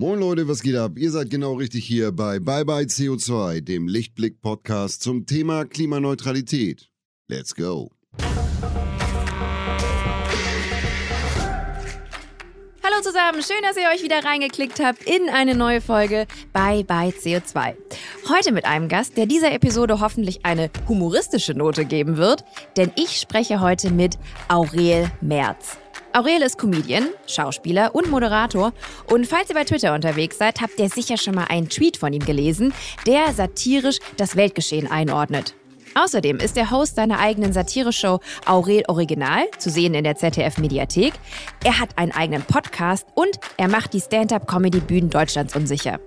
Moin Leute, was geht ab? Ihr seid genau richtig hier bei Bye Bye CO2, dem Lichtblick-Podcast zum Thema Klimaneutralität. Let's go! Hallo zusammen, schön, dass ihr euch wieder reingeklickt habt in eine neue Folge Bye Bye CO2. Heute mit einem Gast, der dieser Episode hoffentlich eine humoristische Note geben wird, denn ich spreche heute mit Aurel Merz. Aurel ist Comedian, Schauspieler und Moderator. Und falls ihr bei Twitter unterwegs seid, habt ihr sicher schon mal einen Tweet von ihm gelesen, der satirisch das Weltgeschehen einordnet. Außerdem ist er Host seiner eigenen Satire-Show Aurel Original, zu sehen in der ZDF-Mediathek. Er hat einen eigenen Podcast und er macht die Stand-up-Comedy-Bühnen Deutschlands unsicher.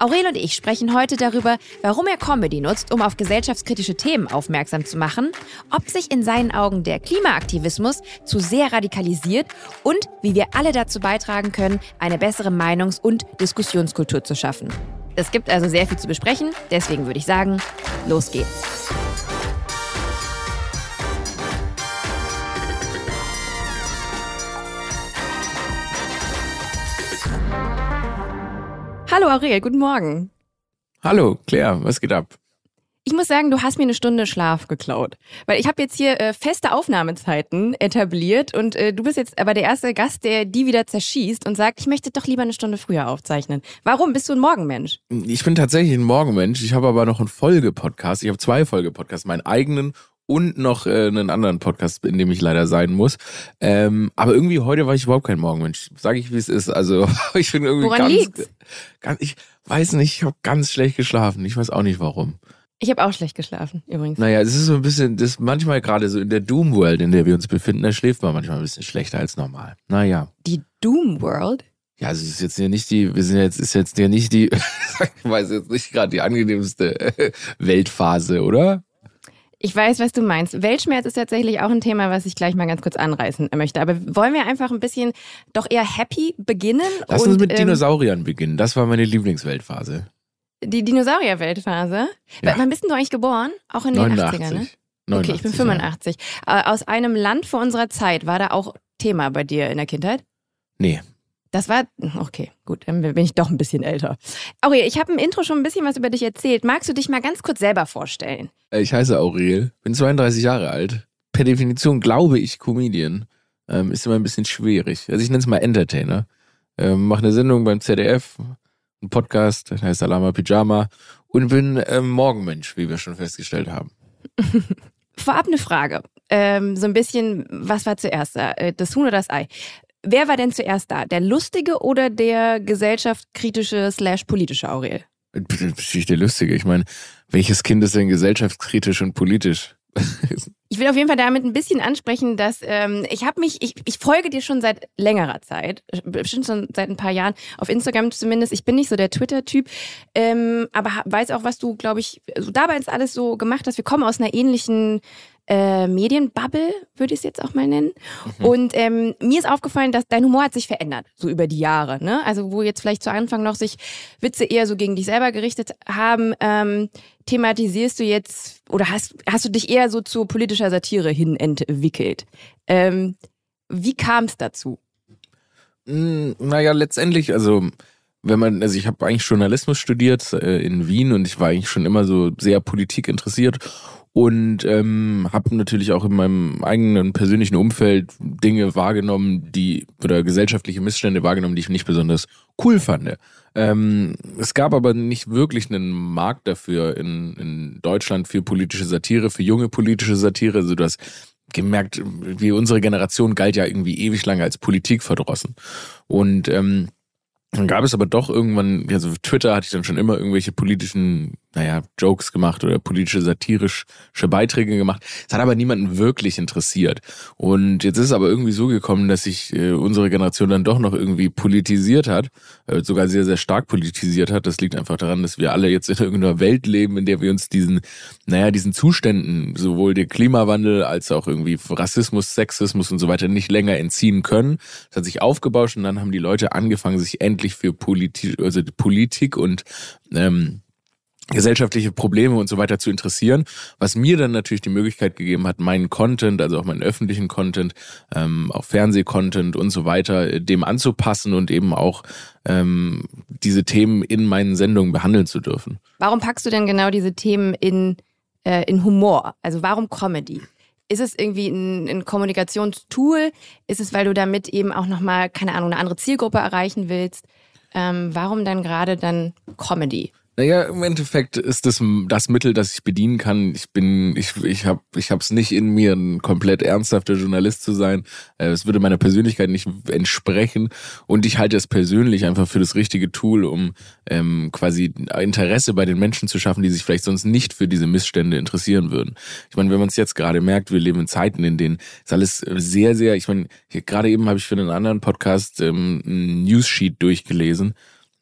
Aurel und ich sprechen heute darüber, warum er Comedy nutzt, um auf gesellschaftskritische Themen aufmerksam zu machen, ob sich in seinen Augen der Klimaaktivismus zu sehr radikalisiert und wie wir alle dazu beitragen können, eine bessere Meinungs- und Diskussionskultur zu schaffen. Es gibt also sehr viel zu besprechen, deswegen würde ich sagen, los geht's. Hallo Aurel, guten Morgen. Hallo, Claire, was geht ab? Ich muss sagen, du hast mir eine Stunde Schlaf geklaut. Weil ich habe jetzt hier äh, feste Aufnahmezeiten etabliert und äh, du bist jetzt aber der erste Gast, der die wieder zerschießt und sagt, ich möchte doch lieber eine Stunde früher aufzeichnen. Warum? Bist du ein Morgenmensch? Ich bin tatsächlich ein Morgenmensch. Ich habe aber noch einen Folgepodcast. Ich habe zwei Folgepodcasts, meinen eigenen und noch äh, einen anderen Podcast, in dem ich leider sein muss. Ähm, aber irgendwie heute war ich überhaupt kein Morgenmensch. Sage ich, wie es ist. Also ich bin irgendwie Woran ganz, liegt's? ganz, ich weiß nicht, ich habe ganz schlecht geschlafen. Ich weiß auch nicht warum. Ich habe auch schlecht geschlafen, übrigens. Naja, es ist so ein bisschen, das manchmal gerade so in der Doom World, in der wir uns befinden, da schläft man manchmal ein bisschen schlechter als normal. Naja. Die Doom World? Ja, also es ist jetzt ja nicht die, wir sind jetzt, ist jetzt ja nicht die, ich weiß jetzt nicht gerade die angenehmste Weltphase, oder? Ich weiß, was du meinst. Weltschmerz ist tatsächlich auch ein Thema, was ich gleich mal ganz kurz anreißen möchte. Aber wollen wir einfach ein bisschen doch eher happy beginnen? Lass und, uns mit ähm, Dinosauriern beginnen. Das war meine Lieblingsweltphase. Die Dinosaurier-Weltphase. Ja. Wann bist denn du eigentlich geboren? Auch in den 89. 80ern, ne? 89, Okay, ich bin ja. 85. Äh, Aus einem Land vor unserer Zeit war da auch Thema bei dir in der Kindheit? Nee. Das war, okay, gut, dann bin ich doch ein bisschen älter. Aurel, ich habe im Intro schon ein bisschen was über dich erzählt. Magst du dich mal ganz kurz selber vorstellen? Äh, Ich heiße Aurel, bin 32 Jahre alt. Per Definition glaube ich Comedian. Ähm, ist immer ein bisschen schwierig. Also ich nenne es mal Entertainer. Ähm, Mache eine Sendung beim ZDF, einen Podcast, der heißt Alama Pyjama und bin ähm, Morgenmensch, wie wir schon festgestellt haben. Vorab eine Frage. Ähm, so ein bisschen, was war zuerst da? Äh, Das Huhn oder das Ei? Wer war denn zuerst da? Der lustige oder der gesellschaftskritische slash politische Aurel? Geschichte lustige. Ich meine, welches Kind ist denn gesellschaftskritisch und politisch? Ich will auf jeden Fall damit ein bisschen ansprechen, dass ähm, ich habe mich, ich, ich folge dir schon seit längerer Zeit, bestimmt schon seit ein paar Jahren, auf Instagram zumindest. Ich bin nicht so der Twitter-Typ, ähm, aber weiß auch, was du, glaube ich, so dabei ist alles so gemacht hast. Wir kommen aus einer ähnlichen äh, Medienbubble, würde ich es jetzt auch mal nennen. Und ähm, mir ist aufgefallen, dass dein Humor hat sich verändert, so über die Jahre. Ne? Also wo jetzt vielleicht zu Anfang noch sich Witze eher so gegen dich selber gerichtet haben, ähm, thematisierst du jetzt oder hast, hast du dich eher so zu politischer Satire hin entwickelt. Ähm, wie kam es dazu? Mm, Naja, letztendlich, also wenn man, also ich habe eigentlich Journalismus studiert äh, in Wien und ich war eigentlich schon immer so sehr Politik interessiert und ähm, habe natürlich auch in meinem eigenen persönlichen Umfeld Dinge wahrgenommen, die oder gesellschaftliche Missstände wahrgenommen, die ich nicht besonders cool fand. Ähm, es gab aber nicht wirklich einen Markt dafür in, in Deutschland für politische Satire, für junge politische Satire. Also du hast gemerkt, wie unsere Generation galt ja irgendwie ewig lange als Politik verdrossen. Und ähm, dann gab es aber doch irgendwann, also Twitter hatte ich dann schon immer irgendwelche politischen, naja, Jokes gemacht oder politische satirische Beiträge gemacht. Es hat aber niemanden wirklich interessiert. Und jetzt ist es aber irgendwie so gekommen, dass sich äh, unsere Generation dann doch noch irgendwie politisiert hat, äh, sogar sehr, sehr stark politisiert hat. Das liegt einfach daran, dass wir alle jetzt in irgendeiner Welt leben, in der wir uns diesen, naja, diesen Zuständen, sowohl der Klimawandel als auch irgendwie Rassismus, Sexismus und so weiter nicht länger entziehen können. Das hat sich aufgebauscht und dann haben die Leute angefangen, sich endlich für Politik, also Politik und ähm, gesellschaftliche Probleme und so weiter zu interessieren, was mir dann natürlich die Möglichkeit gegeben hat, meinen Content, also auch meinen öffentlichen Content, ähm, auch Fernsehcontent und so weiter, äh, dem anzupassen und eben auch ähm, diese Themen in meinen Sendungen behandeln zu dürfen. Warum packst du denn genau diese Themen in, äh, in Humor? Also warum Comedy? Ist es irgendwie ein, ein Kommunikationstool? Ist es, weil du damit eben auch nochmal, keine Ahnung, eine andere Zielgruppe erreichen willst? Ähm, warum dann gerade dann Comedy? Naja, im Endeffekt ist das das Mittel, das ich bedienen kann. Ich bin, ich, ich habe, ich habe es nicht in mir, ein komplett ernsthafter Journalist zu sein. Äh, es würde meiner Persönlichkeit nicht entsprechen. Und ich halte es persönlich einfach für das richtige Tool, um ähm, quasi Interesse bei den Menschen zu schaffen, die sich vielleicht sonst nicht für diese Missstände interessieren würden. Ich meine, wenn man es jetzt gerade merkt, wir leben in Zeiten, in denen ist alles sehr, sehr. Ich meine, gerade eben habe ich für einen anderen Podcast ähm, ein News-Sheet durchgelesen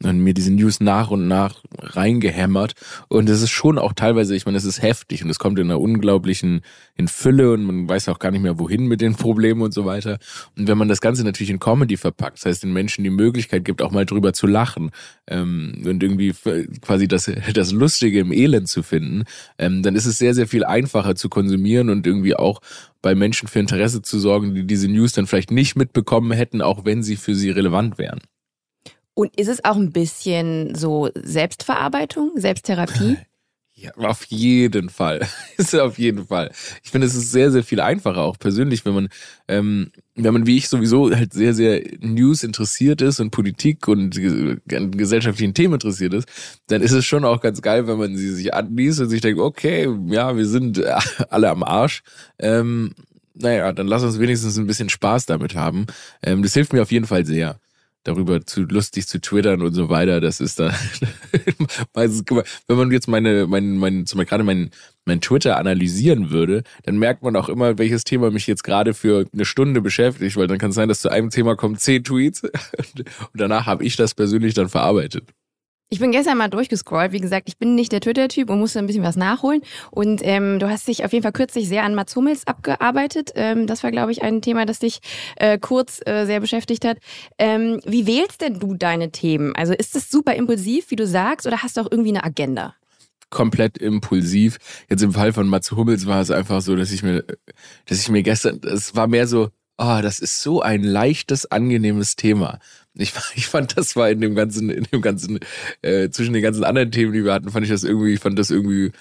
und mir diese News nach und nach reingehämmert. Und es ist schon auch teilweise, ich meine, es ist heftig und es kommt in einer unglaublichen in Fülle und man weiß auch gar nicht mehr, wohin mit den Problemen und so weiter. Und wenn man das Ganze natürlich in Comedy verpackt, das heißt den Menschen die Möglichkeit gibt, auch mal drüber zu lachen ähm, und irgendwie quasi das, das Lustige im Elend zu finden, ähm, dann ist es sehr, sehr viel einfacher zu konsumieren und irgendwie auch bei Menschen für Interesse zu sorgen, die diese News dann vielleicht nicht mitbekommen hätten, auch wenn sie für sie relevant wären. Und ist es auch ein bisschen so Selbstverarbeitung, Selbsttherapie? Ja, auf jeden Fall. ist auf jeden Fall. Ich finde, es ist sehr, sehr viel einfacher, auch persönlich, wenn man, ähm, wenn man wie ich sowieso halt sehr, sehr News interessiert ist und Politik und an gesellschaftlichen Themen interessiert ist, dann ist es schon auch ganz geil, wenn man sie sich anliest und sich denkt, okay, ja, wir sind alle am Arsch. Ähm, naja, dann lass uns wenigstens ein bisschen Spaß damit haben. Ähm, das hilft mir auf jeden Fall sehr darüber zu lustig zu twittern und so weiter. Das ist da, wenn man jetzt meine, mein, mein, zum Beispiel gerade mein, mein Twitter analysieren würde, dann merkt man auch immer, welches Thema mich jetzt gerade für eine Stunde beschäftigt, weil dann kann es sein, dass zu einem Thema kommen zehn Tweets und danach habe ich das persönlich dann verarbeitet. Ich bin gestern mal durchgescrollt. Wie gesagt, ich bin nicht der Twitter-Typ und musste ein bisschen was nachholen. Und ähm, du hast dich auf jeden Fall kürzlich sehr an Mats Hummels abgearbeitet. Ähm, das war, glaube ich, ein Thema, das dich äh, kurz äh, sehr beschäftigt hat. Ähm, wie wählst denn du deine Themen? Also ist das super impulsiv, wie du sagst, oder hast du auch irgendwie eine Agenda? komplett impulsiv. Jetzt im Fall von Mats Hummels war es einfach so, dass ich mir, dass ich mir gestern, es war mehr so, oh, das ist so ein leichtes, angenehmes Thema. Ich, ich fand, das war in dem ganzen, in dem ganzen, äh, zwischen den ganzen anderen Themen, die wir hatten, fand ich das irgendwie, ich fand das irgendwie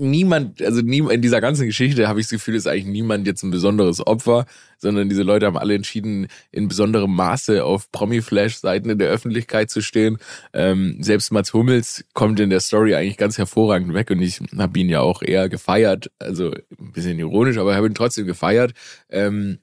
niemand, also nie, in dieser ganzen Geschichte habe ich das Gefühl, ist eigentlich niemand jetzt ein besonderes Opfer, sondern diese Leute haben alle entschieden, in besonderem Maße auf Promi-Flash-Seiten in der Öffentlichkeit zu stehen. Ähm, selbst Mats Hummels kommt in der Story eigentlich ganz hervorragend weg und ich habe ihn ja auch eher gefeiert, also ein bisschen ironisch, aber habe ihn trotzdem gefeiert. Ähm,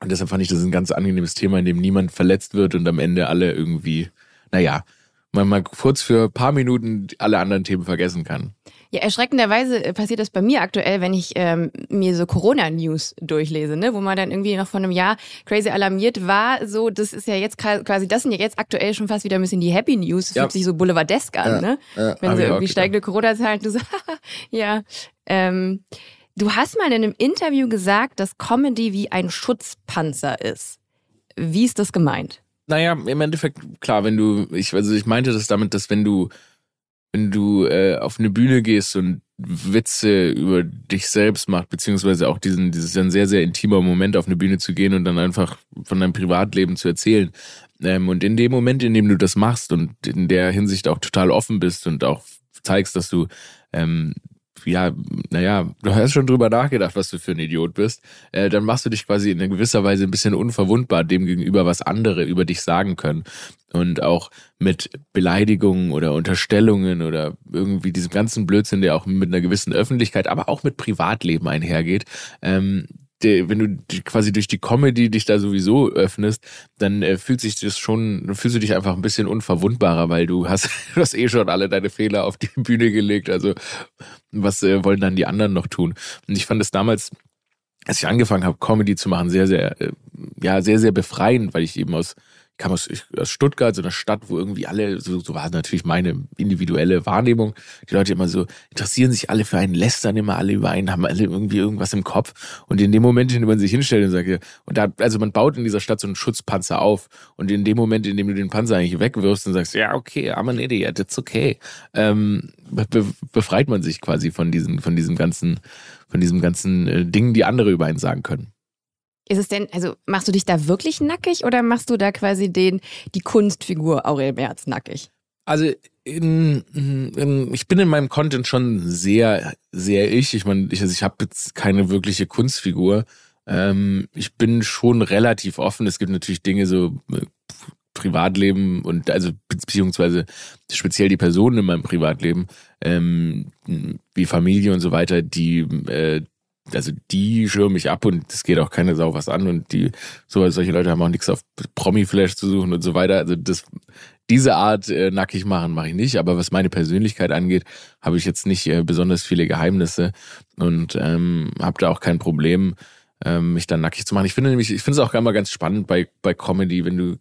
und deshalb fand ich das ein ganz angenehmes Thema, in dem niemand verletzt wird und am Ende alle irgendwie, naja, man mal kurz für ein paar Minuten alle anderen Themen vergessen kann. Ja, erschreckenderweise äh, passiert das bei mir aktuell, wenn ich ähm, mir so Corona-News durchlese, ne, wo man dann irgendwie noch vor einem Jahr crazy alarmiert war. So, das ist ja jetzt quasi, das sind ja jetzt aktuell schon fast wieder ein bisschen die Happy News. Das ja. fühlt sich so boulevardesk an, ja, ne? Ja, wenn sie irgendwie steigende Corona-Zahlen, du so, ja. Ähm, Du hast mal in einem Interview gesagt, dass Comedy wie ein Schutzpanzer ist. Wie ist das gemeint? Naja, im Endeffekt, klar, wenn du, ich, also ich meinte das damit, dass wenn du, wenn du äh, auf eine Bühne gehst und Witze über dich selbst macht, beziehungsweise auch diesen, dieses ein sehr, sehr intimer Moment auf eine Bühne zu gehen und dann einfach von deinem Privatleben zu erzählen. Ähm, und in dem Moment, in dem du das machst und in der Hinsicht auch total offen bist und auch zeigst, dass du ähm, ja, naja, du hast schon drüber nachgedacht, was du für ein Idiot bist, äh, dann machst du dich quasi in gewisser Weise ein bisschen unverwundbar dem gegenüber, was andere über dich sagen können. Und auch mit Beleidigungen oder Unterstellungen oder irgendwie diesem ganzen Blödsinn, der auch mit einer gewissen Öffentlichkeit, aber auch mit Privatleben einhergeht, ähm, wenn du quasi durch die Comedy dich da sowieso öffnest, dann äh, fühlt sich das schon, fühlst du dich einfach ein bisschen unverwundbarer, weil du hast, du hast eh schon alle deine Fehler auf die Bühne gelegt. Also was äh, wollen dann die anderen noch tun? Und ich fand es damals, als ich angefangen habe, Comedy zu machen, sehr, sehr, äh, ja, sehr, sehr befreiend, weil ich eben aus kam aus, aus Stuttgart, so einer Stadt, wo irgendwie alle, so, so war natürlich meine individuelle Wahrnehmung, die Leute immer so interessieren sich alle für einen, lästern immer alle über einen, haben alle irgendwie irgendwas im Kopf. Und in dem Moment, in dem man sich hinstellt und sagt, und da, also man baut in dieser Stadt so einen Schutzpanzer auf. Und in dem Moment, in dem du den Panzer eigentlich wegwirfst und sagst, ja, okay, I'm an idiot, it's okay, ähm, be befreit man sich quasi von diesen, von diesem ganzen, von diesem ganzen äh, Dingen, die andere über einen sagen können. Ist es denn, also machst du dich da wirklich nackig oder machst du da quasi den, die Kunstfigur Aurel Merz nackig? Also in, in, ich bin in meinem Content schon sehr, sehr ich. Ich meine, ich, also ich habe jetzt keine wirkliche Kunstfigur. Ähm, ich bin schon relativ offen. Es gibt natürlich Dinge so äh, Privatleben und also beziehungsweise speziell die Personen in meinem Privatleben, ähm, wie Familie und so weiter, die äh, also die schirmen mich ab und es geht auch keine Sau was an und die, so, solche Leute haben auch nichts auf Promi-Flash zu suchen und so weiter. Also das, diese Art äh, nackig machen mache ich nicht, aber was meine Persönlichkeit angeht, habe ich jetzt nicht äh, besonders viele Geheimnisse und ähm, habe da auch kein Problem, ähm, mich dann nackig zu machen. Ich finde nämlich, ich finde es auch immer ganz spannend bei, bei Comedy, wenn du,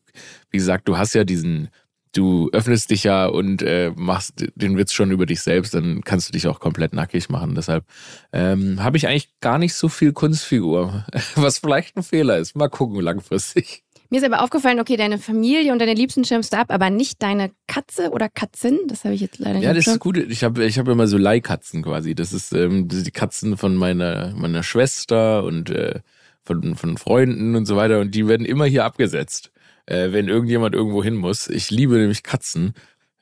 wie gesagt, du hast ja diesen du öffnest dich ja und äh, machst den Witz schon über dich selbst, dann kannst du dich auch komplett nackig machen. Deshalb ähm, habe ich eigentlich gar nicht so viel Kunstfigur, was vielleicht ein Fehler ist. Mal gucken langfristig. Mir ist aber aufgefallen, okay, deine Familie und deine Liebsten schirmst du ab, aber nicht deine Katze oder Katzin. Das habe ich jetzt leider nicht. Ja, das ist gut. Ich habe ich hab immer so Leihkatzen quasi. Das ist, ähm, die Katzen von meiner meiner Schwester und äh, von von Freunden und so weiter. Und die werden immer hier abgesetzt äh, wenn irgendjemand irgendwo hin muss. Ich liebe nämlich Katzen.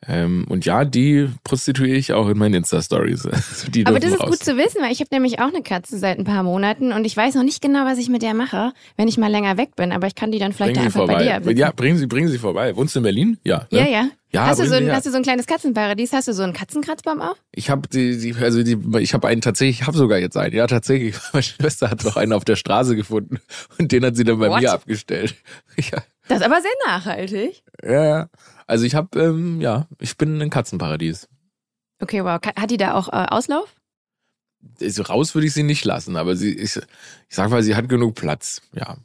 Ähm, und ja, die prostituiere ich auch in meinen Insta-Stories. Aber das ist raus. gut zu wissen, weil ich habe nämlich auch eine Katze seit ein paar Monaten und ich weiß noch nicht genau, was ich mit der mache, wenn ich mal länger weg bin. Aber ich kann die dann vielleicht einfach vorbei. bei dir absitzen. Ja, bringen Sie, bringen Sie vorbei. Wohnst du in Berlin? Ja. Ne? Ja, ja. Ja, hast, du so ein, hast du so ein kleines Katzenparadies? Hast du so einen Katzenkratzbaum auch? Ich habe die, die, also die, ich habe einen tatsächlich, ich habe sogar jetzt einen. Ja, tatsächlich. Meine Schwester hat noch einen auf der Straße gefunden und den hat sie dann bei What? mir abgestellt. Ja. Das ist aber sehr nachhaltig. Ja. Also ich habe, ähm, ja, ich bin ein Katzenparadies. Okay, wow. Hat die da auch äh, Auslauf? Also raus würde ich sie nicht lassen, aber sie, ich, ich sag mal, sie hat genug Platz, ja.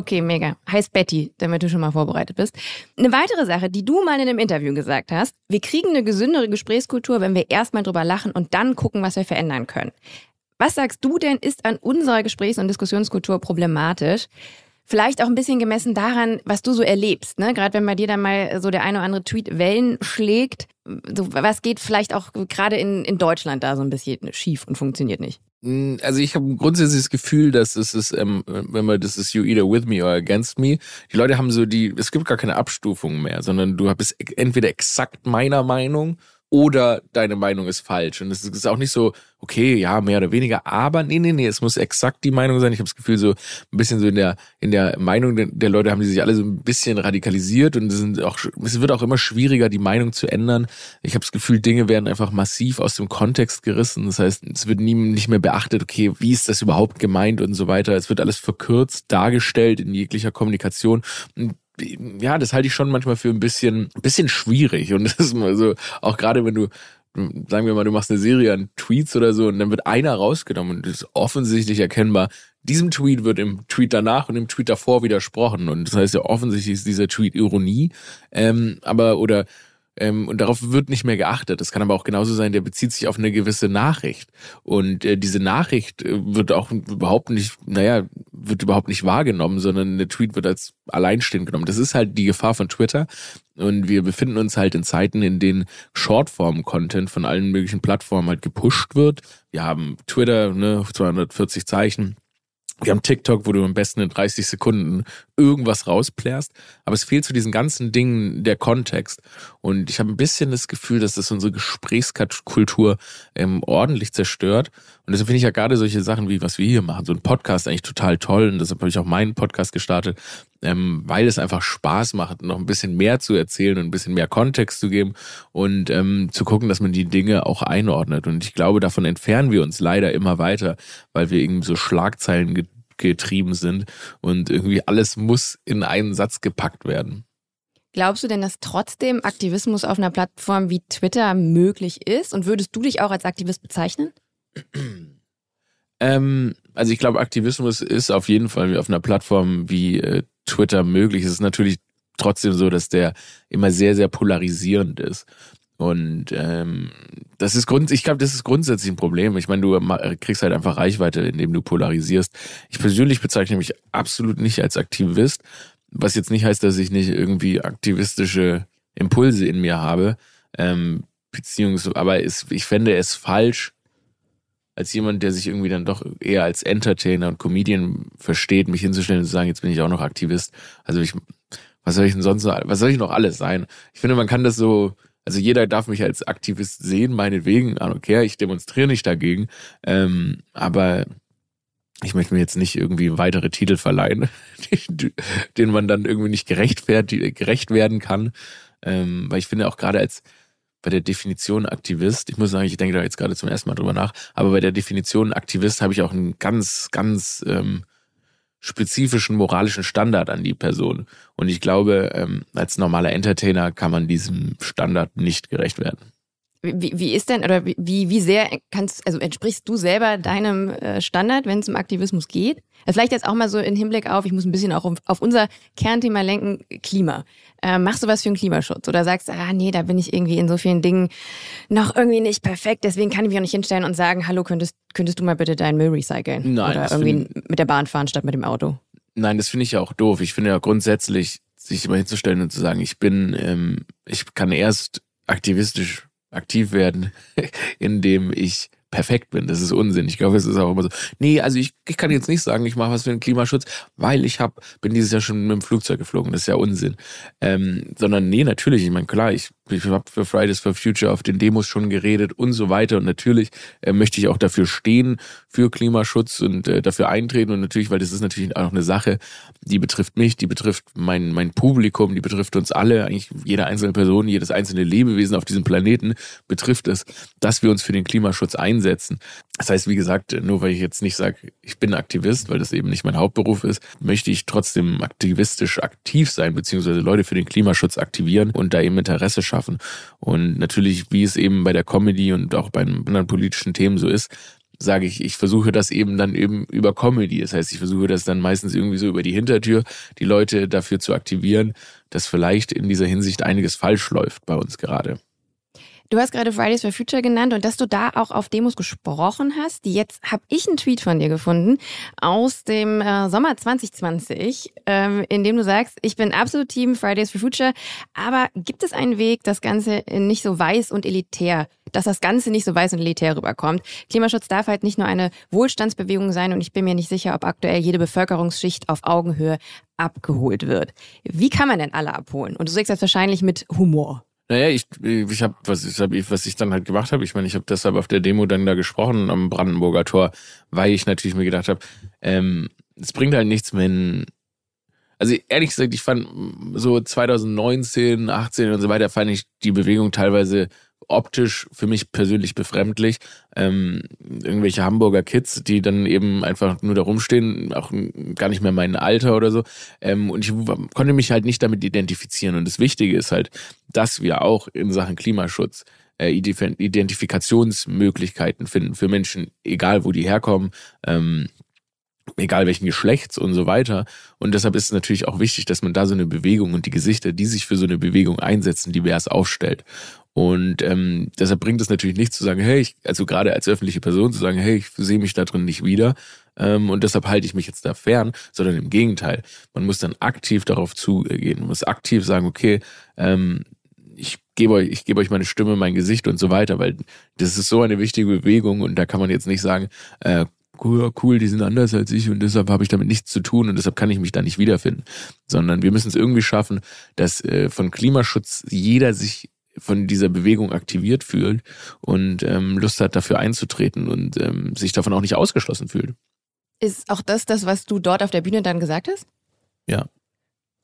Okay, mega. Heißt Betty, damit du schon mal vorbereitet bist. Eine weitere Sache, die du mal in einem Interview gesagt hast, wir kriegen eine gesündere Gesprächskultur, wenn wir erstmal drüber lachen und dann gucken, was wir verändern können. Was sagst du denn, ist an unserer Gesprächs- und Diskussionskultur problematisch? Vielleicht auch ein bisschen gemessen daran, was du so erlebst. Ne? Gerade wenn bei dir dann mal so der eine oder andere Tweet Wellen schlägt. So, was geht vielleicht auch gerade in, in Deutschland da so ein bisschen schief und funktioniert nicht? Mm, also ich habe grundsätzlich das Gefühl, dass es ist, ähm, wenn man das ist you either with me or against me. Die Leute haben so die, es gibt gar keine Abstufungen mehr, sondern du bist entweder exakt meiner Meinung oder deine Meinung ist falsch. Und es ist auch nicht so, okay, ja, mehr oder weniger, aber nee, nee, nee, es muss exakt die Meinung sein. Ich habe das Gefühl, so ein bisschen so in der, in der Meinung der Leute haben die sich alle so ein bisschen radikalisiert und es, sind auch, es wird auch immer schwieriger, die Meinung zu ändern. Ich habe das Gefühl, Dinge werden einfach massiv aus dem Kontext gerissen. Das heißt, es wird nie, nicht mehr beachtet, okay, wie ist das überhaupt gemeint und so weiter. Es wird alles verkürzt dargestellt in jeglicher Kommunikation. Und ja, das halte ich schon manchmal für ein bisschen, bisschen schwierig. Und das ist mal so, auch gerade wenn du, sagen wir mal, du machst eine Serie an Tweets oder so und dann wird einer rausgenommen und es ist offensichtlich erkennbar, diesem Tweet wird im Tweet danach und im Tweet davor widersprochen. Und das heißt ja offensichtlich ist dieser Tweet Ironie. Ähm, aber oder ähm, und darauf wird nicht mehr geachtet. Das kann aber auch genauso sein, der bezieht sich auf eine gewisse Nachricht. Und äh, diese Nachricht äh, wird auch überhaupt nicht, naja, wird überhaupt nicht wahrgenommen, sondern der Tweet wird als alleinstehend genommen. Das ist halt die Gefahr von Twitter. Und wir befinden uns halt in Zeiten, in denen Shortform-Content von allen möglichen Plattformen halt gepusht wird. Wir haben Twitter, ne, 240 Zeichen. Wir haben TikTok, wo du am besten in 30 Sekunden irgendwas rausplärst, aber es fehlt zu diesen ganzen Dingen der Kontext. Und ich habe ein bisschen das Gefühl, dass das unsere Gesprächskultur ähm, ordentlich zerstört. Und deshalb finde ich ja gerade solche Sachen wie was wir hier machen, so ein Podcast eigentlich total toll. Und deshalb habe ich auch meinen Podcast gestartet, ähm, weil es einfach Spaß macht, noch ein bisschen mehr zu erzählen und ein bisschen mehr Kontext zu geben und ähm, zu gucken, dass man die Dinge auch einordnet. Und ich glaube, davon entfernen wir uns leider immer weiter, weil wir irgendwie so Schlagzeilen getrieben sind und irgendwie alles muss in einen Satz gepackt werden. Glaubst du denn, dass trotzdem Aktivismus auf einer Plattform wie Twitter möglich ist? Und würdest du dich auch als Aktivist bezeichnen? Ähm, also ich glaube, Aktivismus ist auf jeden Fall auf einer Plattform wie äh, Twitter möglich. Es ist natürlich trotzdem so, dass der immer sehr, sehr polarisierend ist. Und ähm, das ist grund, ich glaube, das ist grundsätzlich ein Problem. Ich meine, du kriegst halt einfach Reichweite, indem du polarisierst. Ich persönlich bezeichne mich absolut nicht als Aktivist, was jetzt nicht heißt, dass ich nicht irgendwie aktivistische Impulse in mir habe. Ähm, beziehungsweise, aber es, ich fände es falsch, als jemand, der sich irgendwie dann doch eher als Entertainer und Comedian versteht, mich hinzustellen und zu sagen, jetzt bin ich auch noch Aktivist. Also ich, was soll ich denn sonst, was soll ich noch alles sein? Ich finde, man kann das so, also jeder darf mich als Aktivist sehen, meinetwegen, okay, ich demonstriere nicht dagegen, ähm, aber ich möchte mir jetzt nicht irgendwie weitere Titel verleihen, denen man dann irgendwie nicht gerecht, gerecht werden kann, ähm, weil ich finde auch gerade als bei der Definition Aktivist, ich muss sagen, ich denke da jetzt gerade zum ersten Mal drüber nach, aber bei der Definition Aktivist habe ich auch einen ganz, ganz ähm, spezifischen moralischen Standard an die Person. Und ich glaube, ähm, als normaler Entertainer kann man diesem Standard nicht gerecht werden. Wie, wie ist denn, oder wie, wie sehr kannst, also entsprichst du selber deinem äh, Standard, wenn es um Aktivismus geht? Also vielleicht jetzt auch mal so in Hinblick auf, ich muss ein bisschen auch auf unser Kernthema lenken, Klima. Äh, machst du was für den Klimaschutz? Oder sagst, du, ah nee, da bin ich irgendwie in so vielen Dingen noch irgendwie nicht perfekt, deswegen kann ich mich auch nicht hinstellen und sagen, hallo, könntest, könntest du mal bitte deinen Müll recyceln? Nein. Oder irgendwie mit der Bahn fahren statt mit dem Auto? Nein, das finde ich ja auch doof. Ich finde ja grundsätzlich, sich immer hinzustellen und zu sagen, ich bin, ähm, ich kann erst aktivistisch aktiv werden, indem ich perfekt bin. Das ist Unsinn. Ich glaube, es ist auch immer so. Nee, also ich, ich kann jetzt nicht sagen, ich mache was für den Klimaschutz, weil ich hab, bin dieses Jahr schon mit dem Flugzeug geflogen. Das ist ja Unsinn. Ähm, sondern nee, natürlich. Ich meine, klar, ich ich habe für Fridays for Future auf den Demos schon geredet und so weiter. Und natürlich äh, möchte ich auch dafür stehen, für Klimaschutz und äh, dafür eintreten. Und natürlich, weil das ist natürlich auch eine Sache, die betrifft mich, die betrifft mein, mein Publikum, die betrifft uns alle, eigentlich jede einzelne Person, jedes einzelne Lebewesen auf diesem Planeten betrifft es, dass wir uns für den Klimaschutz einsetzen. Das heißt, wie gesagt, nur weil ich jetzt nicht sage, ich bin Aktivist, weil das eben nicht mein Hauptberuf ist, möchte ich trotzdem aktivistisch aktiv sein, beziehungsweise Leute für den Klimaschutz aktivieren und da eben Interesse schaffen. Und natürlich, wie es eben bei der Comedy und auch bei anderen politischen Themen so ist, sage ich, ich versuche das eben dann eben über Comedy. Das heißt, ich versuche das dann meistens irgendwie so über die Hintertür, die Leute dafür zu aktivieren, dass vielleicht in dieser Hinsicht einiges falsch läuft bei uns gerade. Du hast gerade Fridays for Future genannt und dass du da auch auf Demos gesprochen hast. Jetzt habe ich einen Tweet von dir gefunden aus dem äh, Sommer 2020, ähm, in dem du sagst, ich bin absolut Team Fridays for Future, aber gibt es einen Weg, das Ganze nicht so weiß und elitär, dass das Ganze nicht so weiß und elitär rüberkommt? Klimaschutz darf halt nicht nur eine Wohlstandsbewegung sein und ich bin mir nicht sicher, ob aktuell jede Bevölkerungsschicht auf Augenhöhe abgeholt wird. Wie kann man denn alle abholen? Und du sagst das wahrscheinlich mit Humor. Naja, ich, ich habe, was, ich hab, was ich dann halt gemacht habe, ich meine, ich habe deshalb auf der Demo dann da gesprochen am Brandenburger Tor, weil ich natürlich mir gedacht habe, ähm, es bringt halt nichts, wenn also ehrlich gesagt, ich fand so 2019, 18 und so weiter, fand ich die Bewegung teilweise optisch für mich persönlich befremdlich. Ähm, irgendwelche Hamburger Kids, die dann eben einfach nur da rumstehen, auch gar nicht mehr mein Alter oder so. Ähm, und ich konnte mich halt nicht damit identifizieren. Und das Wichtige ist halt, dass wir auch in Sachen Klimaschutz äh, Identifikationsmöglichkeiten finden für Menschen, egal wo die herkommen. Ähm, egal welchen Geschlechts und so weiter. Und deshalb ist es natürlich auch wichtig, dass man da so eine Bewegung und die Gesichter, die sich für so eine Bewegung einsetzen, divers aufstellt. Und ähm, deshalb bringt es natürlich nicht zu sagen, hey, ich, also gerade als öffentliche Person zu sagen, hey, ich sehe mich da drin nicht wieder ähm, und deshalb halte ich mich jetzt da fern, sondern im Gegenteil. Man muss dann aktiv darauf zugehen, man muss aktiv sagen, okay, ähm, ich gebe euch, ich gebe euch meine Stimme, mein Gesicht und so weiter, weil das ist so eine wichtige Bewegung und da kann man jetzt nicht sagen, äh, cool, cool, die sind anders als ich und deshalb habe ich damit nichts zu tun und deshalb kann ich mich da nicht wiederfinden. Sondern wir müssen es irgendwie schaffen, dass äh, von Klimaschutz jeder sich von dieser Bewegung aktiviert fühlt und ähm, Lust hat, dafür einzutreten und ähm, sich davon auch nicht ausgeschlossen fühlt. Ist auch das das, was du dort auf der Bühne dann gesagt hast? Ja.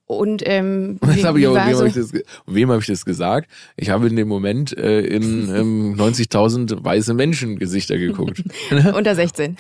Und ähm, wie, habe ich aber, wem, so? habe ich das, wem habe ich das gesagt? Ich habe in dem Moment äh, in ähm, 90.000 weiße Menschengesichter geguckt. unter 16.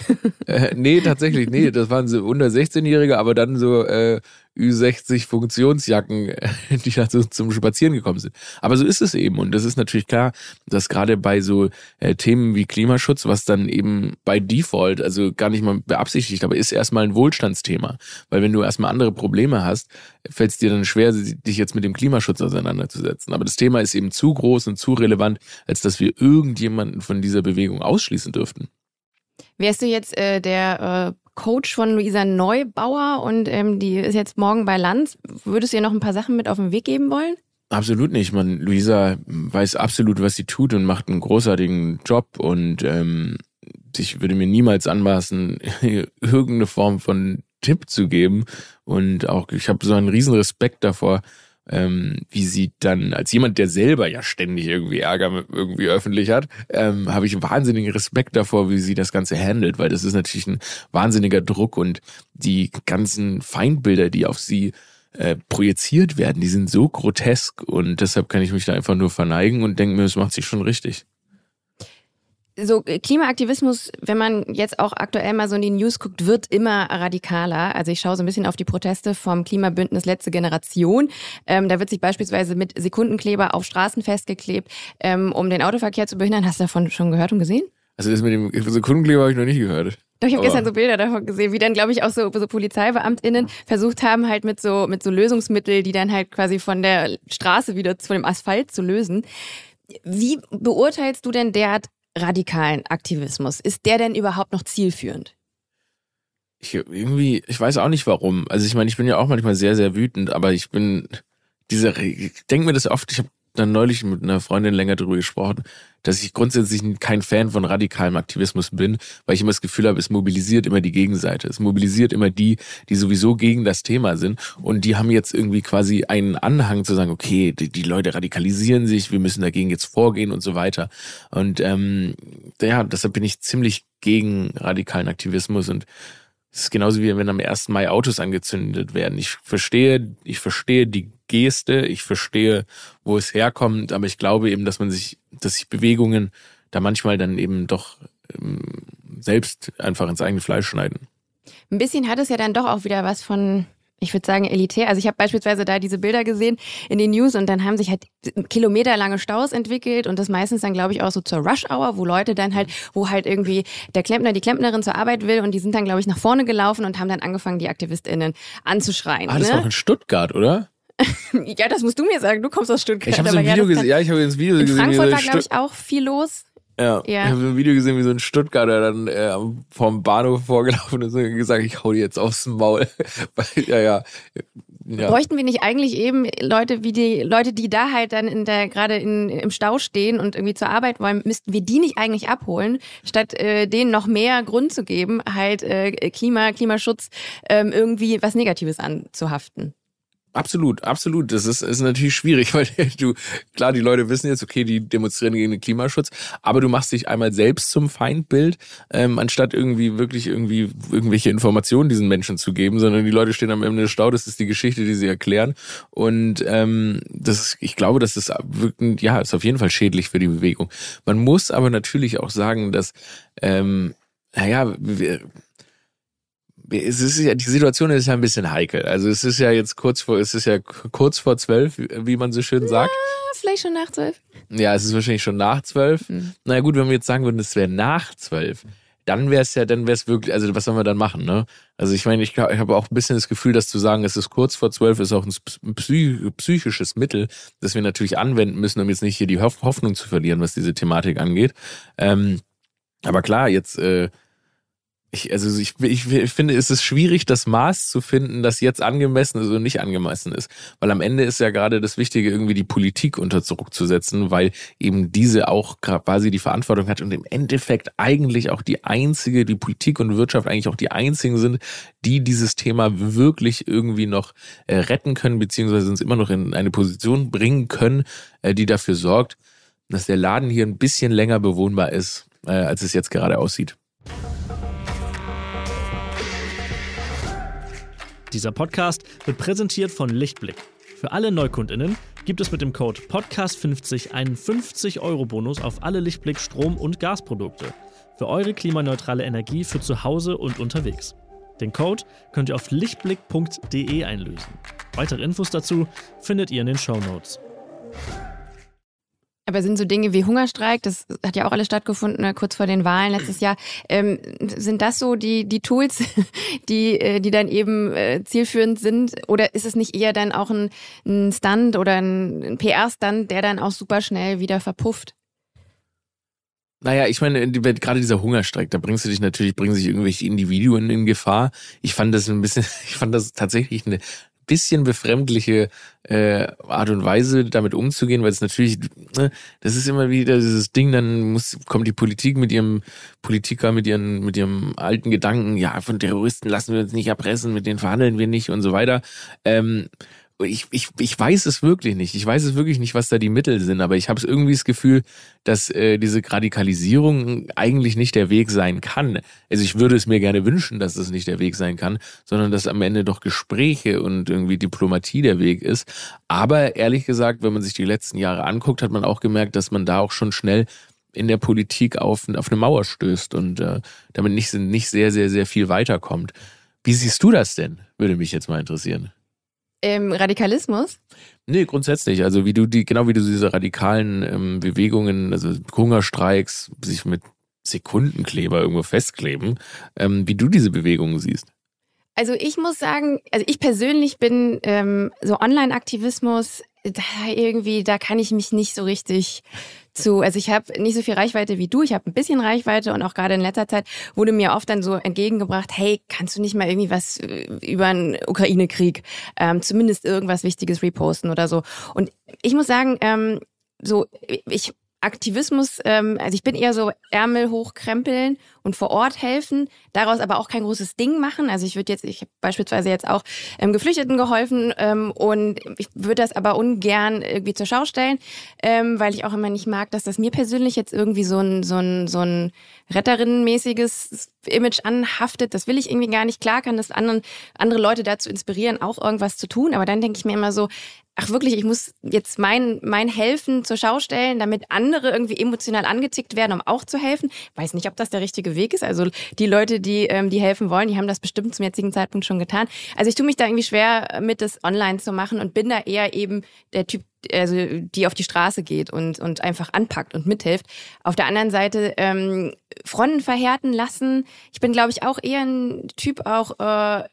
äh, nee, tatsächlich, nee, das waren so unter 16-Jährige, aber dann so äh, Ü60 Funktionsjacken, die da so zum Spazieren gekommen sind. Aber so ist es eben. Und das ist natürlich klar, dass gerade bei so äh, Themen wie Klimaschutz, was dann eben bei Default, also gar nicht mal beabsichtigt, aber ist erstmal ein Wohlstandsthema. Weil wenn du erstmal andere Probleme hast, fällt es dir dann schwer, dich jetzt mit dem Klimaschutz auseinanderzusetzen. Aber das Thema ist eben zu groß und zu relevant, als dass wir irgendjemanden von dieser Bewegung ausschließen dürften. Wärst du jetzt äh, der äh, Coach von Luisa Neubauer und ähm, die ist jetzt morgen bei Lanz. Würdest du ihr noch ein paar Sachen mit auf den Weg geben wollen? Absolut nicht. Man, Luisa weiß absolut, was sie tut und macht einen großartigen Job und ähm, ich würde mir niemals anmaßen, irgendeine Form von Tipp zu geben. Und auch ich habe so einen riesen Respekt davor, ähm, wie sie dann, als jemand, der selber ja ständig irgendwie Ärger irgendwie öffentlich hat, ähm, habe ich wahnsinnigen Respekt davor, wie sie das Ganze handelt, weil das ist natürlich ein wahnsinniger Druck und die ganzen Feindbilder, die auf sie äh, projiziert werden, die sind so grotesk und deshalb kann ich mich da einfach nur verneigen und denke mir, es macht sich schon richtig so äh, Klimaaktivismus, wenn man jetzt auch aktuell mal so in die News guckt, wird immer radikaler. Also ich schaue so ein bisschen auf die Proteste vom Klimabündnis Letzte Generation. Ähm, da wird sich beispielsweise mit Sekundenkleber auf Straßen festgeklebt, ähm, um den Autoverkehr zu behindern. Hast du davon schon gehört und gesehen? Also das mit dem Sekundenkleber habe ich noch nicht gehört. Doch, ich habe gestern so Bilder davon gesehen, wie dann, glaube ich, auch so, so PolizeibeamtInnen versucht haben, halt mit so, mit so Lösungsmittel, die dann halt quasi von der Straße wieder von dem Asphalt zu lösen. Wie beurteilst du denn derart radikalen Aktivismus. Ist der denn überhaupt noch zielführend? Ich irgendwie, ich weiß auch nicht warum. Also ich meine, ich bin ja auch manchmal sehr, sehr wütend, aber ich bin diese, ich denke mir das oft, ich habe dann neulich mit einer Freundin länger darüber gesprochen, dass ich grundsätzlich kein Fan von radikalem Aktivismus bin, weil ich immer das Gefühl habe, es mobilisiert immer die Gegenseite. Es mobilisiert immer die, die sowieso gegen das Thema sind. Und die haben jetzt irgendwie quasi einen Anhang zu sagen, okay, die, die Leute radikalisieren sich, wir müssen dagegen jetzt vorgehen und so weiter. Und ähm, ja, deshalb bin ich ziemlich gegen radikalen Aktivismus und es ist genauso wie wenn am 1. Mai Autos angezündet werden. Ich verstehe, ich verstehe die Geste, ich verstehe, wo es herkommt, aber ich glaube eben, dass man sich, dass sich Bewegungen da manchmal dann eben doch ähm, selbst einfach ins eigene Fleisch schneiden. Ein bisschen hat es ja dann doch auch wieder was von ich würde sagen, elitär. Also ich habe beispielsweise da diese Bilder gesehen in den News und dann haben sich halt kilometerlange Staus entwickelt und das meistens dann, glaube ich, auch so zur Rush-Hour, wo Leute dann halt, wo halt irgendwie der Klempner, die Klempnerin zur Arbeit will und die sind dann, glaube ich, nach vorne gelaufen und haben dann angefangen, die AktivistInnen anzuschreien. Ah, das ne? war auch in Stuttgart, oder? ja, das musst du mir sagen. Du kommst aus Stuttgart. Ich habe so ein Video ja, gesehen. Ja, ich habe das Video in gesehen. In Frankfurt war, glaube ich, auch viel los. Ja, ja. ich habe so ein Video gesehen, wie so ein Stuttgarter dann äh, vom Bahnhof vorgelaufen ist und gesagt, ich hau dir jetzt aufs Maul. ja, ja. Ja. Bräuchten wir nicht eigentlich eben Leute wie die Leute, die da halt dann in der gerade im Stau stehen und irgendwie zur Arbeit wollen, müssten wir die nicht eigentlich abholen, statt äh, denen noch mehr Grund zu geben, halt äh, Klima, Klimaschutz ähm, irgendwie was Negatives anzuhaften? Absolut, absolut. Das ist, ist natürlich schwierig, weil du, klar, die Leute wissen jetzt, okay, die demonstrieren gegen den Klimaschutz, aber du machst dich einmal selbst zum Feindbild, ähm, anstatt irgendwie wirklich irgendwie irgendwelche Informationen diesen Menschen zu geben, sondern die Leute stehen am Ende des Stau, das ist die Geschichte, die sie erklären. Und ähm, das ist, ich glaube, das ist wirklich, ja, ist auf jeden Fall schädlich für die Bewegung. Man muss aber natürlich auch sagen, dass ähm, naja, wir, es ist ja, die Situation ist ja ein bisschen heikel. Also es ist ja jetzt kurz vor, es ist ja kurz vor zwölf, wie man so schön sagt. Ja, vielleicht schon nach zwölf. Ja, es ist wahrscheinlich schon nach zwölf. Mhm. Na gut, wenn wir jetzt sagen würden, es wäre nach zwölf, dann wäre es ja, dann wäre es wirklich, also was sollen wir dann machen, ne? Also ich meine, ich, ich habe auch ein bisschen das Gefühl, dass zu sagen, es ist kurz vor zwölf, ist auch ein psychisches Mittel, das wir natürlich anwenden müssen, um jetzt nicht hier die Hoffnung zu verlieren, was diese Thematik angeht. Ähm, aber klar, jetzt äh, ich, also ich, ich, finde, es ist schwierig, das Maß zu finden, das jetzt angemessen ist oder nicht angemessen ist. Weil am Ende ist ja gerade das Wichtige, irgendwie die Politik unter Druck zu setzen, weil eben diese auch quasi die Verantwortung hat und im Endeffekt eigentlich auch die einzige, die Politik und Wirtschaft eigentlich auch die einzigen sind, die dieses Thema wirklich irgendwie noch äh, retten können, beziehungsweise uns immer noch in eine Position bringen können, äh, die dafür sorgt, dass der Laden hier ein bisschen länger bewohnbar ist, äh, als es jetzt gerade aussieht. Dieser Podcast wird präsentiert von Lichtblick. Für alle Neukundinnen gibt es mit dem Code Podcast50 einen 50-Euro-Bonus auf alle Lichtblick Strom- und Gasprodukte. Für eure klimaneutrale Energie für zu Hause und unterwegs. Den Code könnt ihr auf lichtblick.de einlösen. Weitere Infos dazu findet ihr in den Show Notes. Aber sind so Dinge wie Hungerstreik, das hat ja auch alles stattgefunden, ne, kurz vor den Wahlen letztes Jahr, ähm, sind das so die, die Tools, die, äh, die dann eben äh, zielführend sind? Oder ist es nicht eher dann auch ein, ein Stunt oder ein, ein PR-Stunt, der dann auch super schnell wieder verpufft? Naja, ich meine, gerade dieser Hungerstreik, da bringst du dich natürlich, bringen sich irgendwelche Individuen in Gefahr. Ich fand das ein bisschen, ich fand das tatsächlich eine bisschen befremdliche äh, Art und Weise, damit umzugehen, weil es natürlich, ne, das ist immer wieder dieses Ding, dann muss, kommt die Politik mit ihrem Politiker, mit ihren, mit ihrem alten Gedanken, ja, von Terroristen lassen wir uns nicht erpressen, mit denen verhandeln wir nicht und so weiter. Ähm, ich, ich, ich weiß es wirklich nicht. Ich weiß es wirklich nicht, was da die Mittel sind, aber ich habe irgendwie das Gefühl, dass äh, diese Radikalisierung eigentlich nicht der Weg sein kann. Also ich würde es mir gerne wünschen, dass es nicht der Weg sein kann, sondern dass am Ende doch Gespräche und irgendwie Diplomatie der Weg ist. Aber ehrlich gesagt, wenn man sich die letzten Jahre anguckt, hat man auch gemerkt, dass man da auch schon schnell in der Politik auf, auf eine Mauer stößt und äh, damit nicht, nicht sehr, sehr, sehr viel weiterkommt. Wie siehst du das denn? Würde mich jetzt mal interessieren ähm, Radikalismus? Nee, grundsätzlich. Also wie du die, genau wie du diese radikalen ähm, Bewegungen, also Hungerstreiks, sich mit Sekundenkleber irgendwo festkleben, ähm, wie du diese Bewegungen siehst. Also ich muss sagen, also ich persönlich bin ähm, so Online-Aktivismus, da irgendwie, da kann ich mich nicht so richtig zu, also ich habe nicht so viel Reichweite wie du, ich habe ein bisschen Reichweite und auch gerade in letzter Zeit wurde mir oft dann so entgegengebracht, hey, kannst du nicht mal irgendwie was äh, über einen Ukraine-Krieg, ähm, zumindest irgendwas Wichtiges reposten oder so. Und ich muss sagen, ähm, so ich Aktivismus, ähm, also ich bin eher so Ärmel hochkrempeln und vor Ort helfen, daraus aber auch kein großes Ding machen. Also ich würde jetzt, ich habe beispielsweise jetzt auch ähm, Geflüchteten geholfen ähm, und ich würde das aber ungern irgendwie zur Schau stellen, ähm, weil ich auch immer nicht mag, dass das mir persönlich jetzt irgendwie so ein, so ein, so ein Retterinnenmäßiges Image anhaftet. Das will ich irgendwie gar nicht. Klar kann das anderen, andere Leute dazu inspirieren, auch irgendwas zu tun, aber dann denke ich mir immer so, ach wirklich, ich muss jetzt mein, mein Helfen zur Schau stellen, damit andere irgendwie emotional angetickt werden, um auch zu helfen. Weiß nicht, ob das der richtige Weg ist. Also die Leute, die, ähm, die helfen wollen, die haben das bestimmt zum jetzigen Zeitpunkt schon getan. Also ich tue mich da irgendwie schwer mit, das online zu machen und bin da eher eben der Typ, also die auf die Straße geht und, und einfach anpackt und mithilft. Auf der anderen Seite ähm, Fronten verhärten lassen. Ich bin, glaube ich, auch eher ein Typ, auch äh,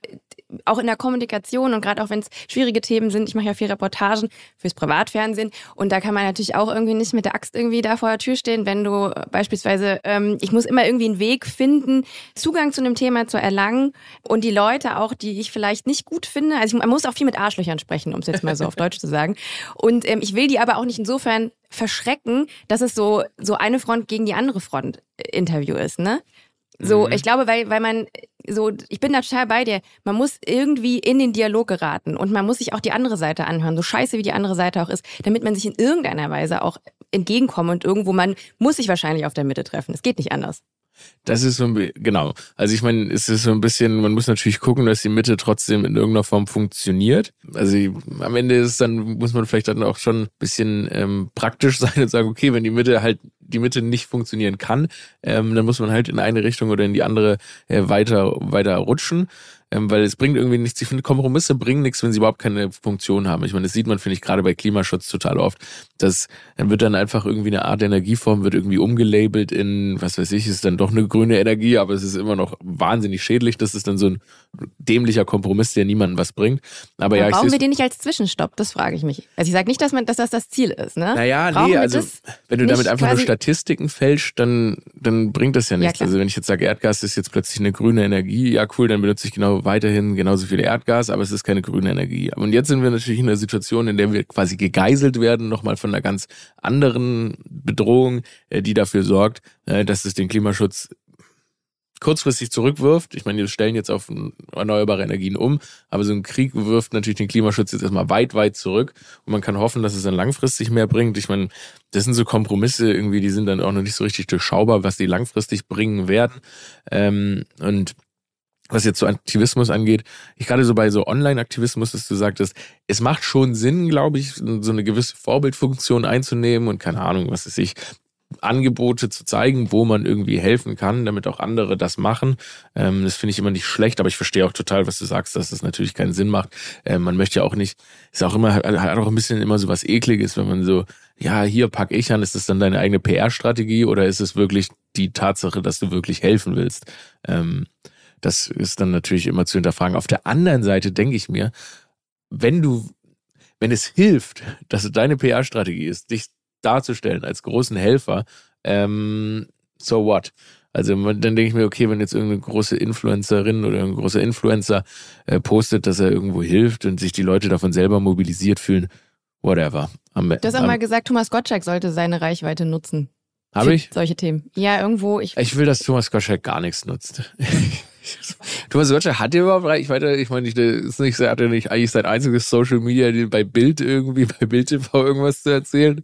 auch in der Kommunikation und gerade auch wenn es schwierige Themen sind, ich mache ja viel Reportagen fürs Privatfernsehen und da kann man natürlich auch irgendwie nicht mit der Axt irgendwie da vor der Tür stehen, wenn du beispielsweise, ähm, ich muss immer irgendwie einen Weg finden, Zugang zu einem Thema zu erlangen und die Leute auch, die ich vielleicht nicht gut finde, also ich, man muss auch viel mit Arschlöchern sprechen, um es jetzt mal so auf Deutsch zu sagen und ähm, ich will die aber auch nicht insofern verschrecken, dass es so, so eine Front gegen die andere Front äh, Interview ist, ne? So, mhm. ich glaube, weil, weil man so, ich bin da total bei dir. Man muss irgendwie in den Dialog geraten und man muss sich auch die andere Seite anhören, so scheiße wie die andere Seite auch ist, damit man sich in irgendeiner Weise auch entgegenkommt und irgendwo man muss sich wahrscheinlich auf der Mitte treffen. Es geht nicht anders. Das ist so ein genau. Also ich meine, es ist so ein bisschen, man muss natürlich gucken, dass die Mitte trotzdem in irgendeiner Form funktioniert. Also am Ende ist dann, muss man vielleicht dann auch schon ein bisschen ähm, praktisch sein und sagen, okay, wenn die Mitte halt die Mitte nicht funktionieren kann, ähm, dann muss man halt in eine Richtung oder in die andere äh, weiter, weiter rutschen ähm, weil es bringt irgendwie nichts. Ich finde, Kompromisse bringen nichts, wenn sie überhaupt keine Funktion haben. Ich meine, das sieht man, finde ich, gerade bei Klimaschutz total oft. Das dann wird dann einfach irgendwie eine Art Energieform, wird irgendwie umgelabelt in, was weiß ich, ist dann doch eine grüne Energie, aber es ist immer noch wahnsinnig schädlich. Das ist dann so ein dämlicher Kompromiss, der niemandem was bringt. Aber ja, ja brauchen wir den nicht als Zwischenstopp? Das frage ich mich. Also ich sage nicht, dass man, dass das das Ziel ist, ne? Naja, brauchen nee, also wenn du damit einfach nur Statistiken fälschst, dann, dann bringt das ja nichts. Ja, also wenn ich jetzt sage, Erdgas ist jetzt plötzlich eine grüne Energie, ja cool, dann benutze ich genau weiterhin genauso viel Erdgas, aber es ist keine grüne Energie. Und jetzt sind wir natürlich in einer Situation, in der wir quasi gegeißelt werden, nochmal von einer ganz anderen Bedrohung, äh, die dafür sorgt, äh, dass es den Klimaschutz kurzfristig zurückwirft. Ich meine, wir stellen jetzt auf erneuerbare Energien um, aber so ein Krieg wirft natürlich den Klimaschutz jetzt erstmal weit, weit zurück und man kann hoffen, dass es dann langfristig mehr bringt. Ich meine, das sind so Kompromisse irgendwie, die sind dann auch noch nicht so richtig durchschaubar, was die langfristig bringen werden. Ähm, und was jetzt so Aktivismus angeht, ich gerade so bei so Online-Aktivismus, dass du sagtest, es macht schon Sinn, glaube ich, so eine gewisse Vorbildfunktion einzunehmen und keine Ahnung, was ist ich, Angebote zu zeigen, wo man irgendwie helfen kann, damit auch andere das machen. Ähm, das finde ich immer nicht schlecht, aber ich verstehe auch total, was du sagst, dass das natürlich keinen Sinn macht. Ähm, man möchte ja auch nicht, ist auch immer, hat auch ein bisschen immer so was Ekliges, wenn man so, ja, hier pack ich an, ist das dann deine eigene PR-Strategie oder ist es wirklich die Tatsache, dass du wirklich helfen willst? Ähm, das ist dann natürlich immer zu hinterfragen. Auf der anderen Seite denke ich mir, wenn du, wenn es hilft, dass es deine PR-Strategie ist, dich darzustellen als großen Helfer, ähm, so what? Also dann denke ich mir, okay, wenn jetzt irgendeine große Influencerin oder ein großer Influencer äh, postet, dass er irgendwo hilft und sich die Leute davon selber mobilisiert fühlen, whatever. Am, du hast auch mal gesagt, Thomas Gottschalk sollte seine Reichweite nutzen. Habe ich? Solche Themen. Ja, irgendwo. Ich, ich will, dass Thomas Gottschalk gar nichts nutzt. Thomas Gottschalk hat überhaupt Reichweite? Ich meine, ist nicht, hat er nicht eigentlich sein einziges Social Media bei Bild irgendwie, bei Bild TV irgendwas zu erzählen?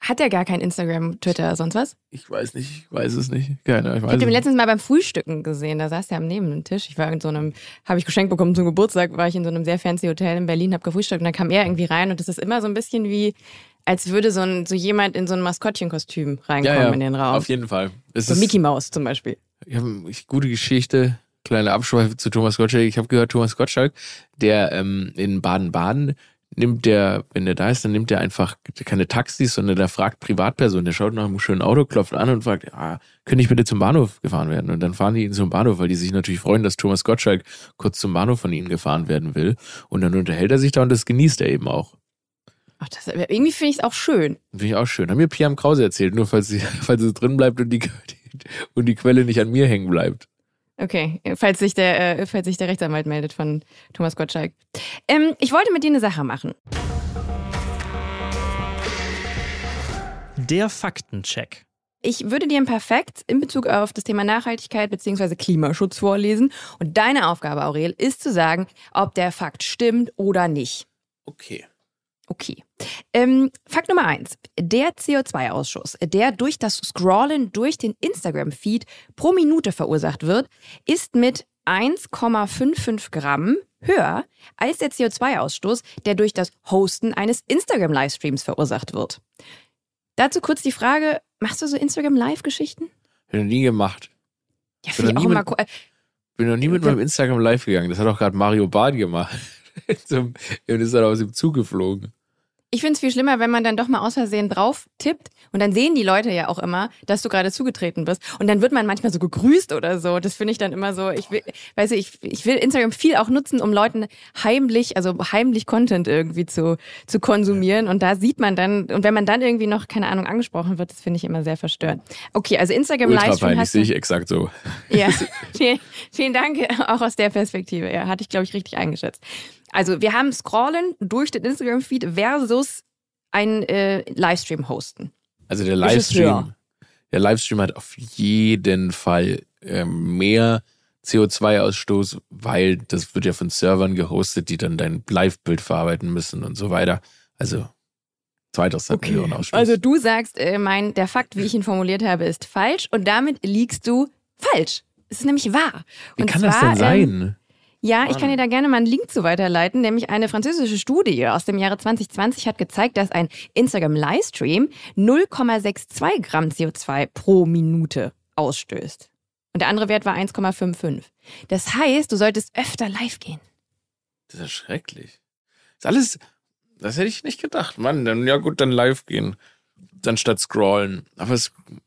Hat er gar kein Instagram, Twitter, sonst was? Ich weiß nicht, ich weiß es nicht. Keine, ich ich habe ihn letztens mal beim Frühstücken gesehen. Da saß er am Nebentisch. Ich war in so einem, habe ich geschenkt bekommen zum Geburtstag, war ich in so einem sehr fancy Hotel in Berlin, habe gefrühstückt und dann kam er irgendwie rein und das ist immer so ein bisschen wie, als würde so, ein, so jemand in so ein Maskottchenkostüm reinkommen ja, ja, in den Raum. Auf jeden Fall. Es so Mickey Mouse zum Beispiel. Ja, gute Geschichte, kleine Abschweife zu Thomas Gottschalk. Ich habe gehört, Thomas Gottschalk, der ähm, in Baden-Baden nimmt der, wenn der da ist, dann nimmt der einfach keine Taxis, sondern der fragt Privatpersonen. Der schaut nach einem schönen Auto, klopft an und fragt, ah, könnte ich bitte zum Bahnhof gefahren werden? Und dann fahren die ihn zum Bahnhof, weil die sich natürlich freuen, dass Thomas Gottschalk kurz zum Bahnhof von ihnen gefahren werden will. Und dann unterhält er sich da und das genießt er eben auch. Ach, das, irgendwie finde ich es auch schön. Finde ich auch schön. Haben mir Pia Krause erzählt, nur falls sie, falls es drin bleibt und die, und die Quelle nicht an mir hängen bleibt. Okay, falls sich der, äh, falls sich der Rechtsanwalt meldet von Thomas Gottschalk. Ähm, ich wollte mit dir eine Sache machen. Der Faktencheck. Ich würde dir ein Perfekt in Bezug auf das Thema Nachhaltigkeit bzw. Klimaschutz vorlesen. Und deine Aufgabe, Aurel, ist zu sagen, ob der Fakt stimmt oder nicht. Okay. Okay. Ähm, Fakt Nummer eins. Der CO2-Ausschuss, der durch das Scrollen durch den Instagram-Feed pro Minute verursacht wird, ist mit 1,55 Gramm höher als der CO2-Ausstoß, der durch das Hosten eines Instagram-Livestreams verursacht wird. Dazu kurz die Frage, machst du so Instagram-Live-Geschichten? Bin noch nie gemacht. Ja, finde ich auch immer cool. Bin noch nie mit meinem Instagram live gegangen. Das hat auch gerade Mario Barth gemacht. und ist dann aus dem Zug geflogen. Ich finde es viel schlimmer, wenn man dann doch mal aus Versehen drauf tippt und dann sehen die Leute ja auch immer, dass du gerade zugetreten bist. Und dann wird man manchmal so gegrüßt oder so. Das finde ich dann immer so, ich will, weiß ich, ich will Instagram viel auch nutzen, um Leuten heimlich, also heimlich Content irgendwie zu, zu konsumieren. Und da sieht man dann, und wenn man dann irgendwie noch, keine Ahnung, angesprochen wird, das finde ich immer sehr verstörend. Okay, also Instagram Ultra Livestream. Das sehe ich exakt so. Ja, vielen, vielen Dank auch aus der Perspektive. Ja, hatte ich, glaube ich, richtig eingeschätzt. Also wir haben Scrollen durch den Instagram-Feed versus ein äh, Livestream hosten. Also der Livestream, der Livestream hat auf jeden Fall äh, mehr CO2-Ausstoß, weil das wird ja von Servern gehostet, die dann dein Live-Bild verarbeiten müssen und so weiter. Also 2000 okay. Millionen Ausstoß. Also du sagst, äh, mein, der Fakt, wie ich ihn formuliert habe, ist falsch und damit liegst du falsch. Es ist nämlich wahr. Wie und kann zwar, das denn sein? Ähm, ja, ich kann dir da gerne mal einen Link zu weiterleiten, nämlich eine französische Studie aus dem Jahre 2020 hat gezeigt, dass ein Instagram-Livestream 0,62 Gramm CO2 pro Minute ausstößt. Und der andere Wert war 1,55. Das heißt, du solltest öfter live gehen. Das ist schrecklich. Das ist alles, das hätte ich nicht gedacht. Mann, dann, ja gut, dann live gehen. Dann statt scrollen. Aber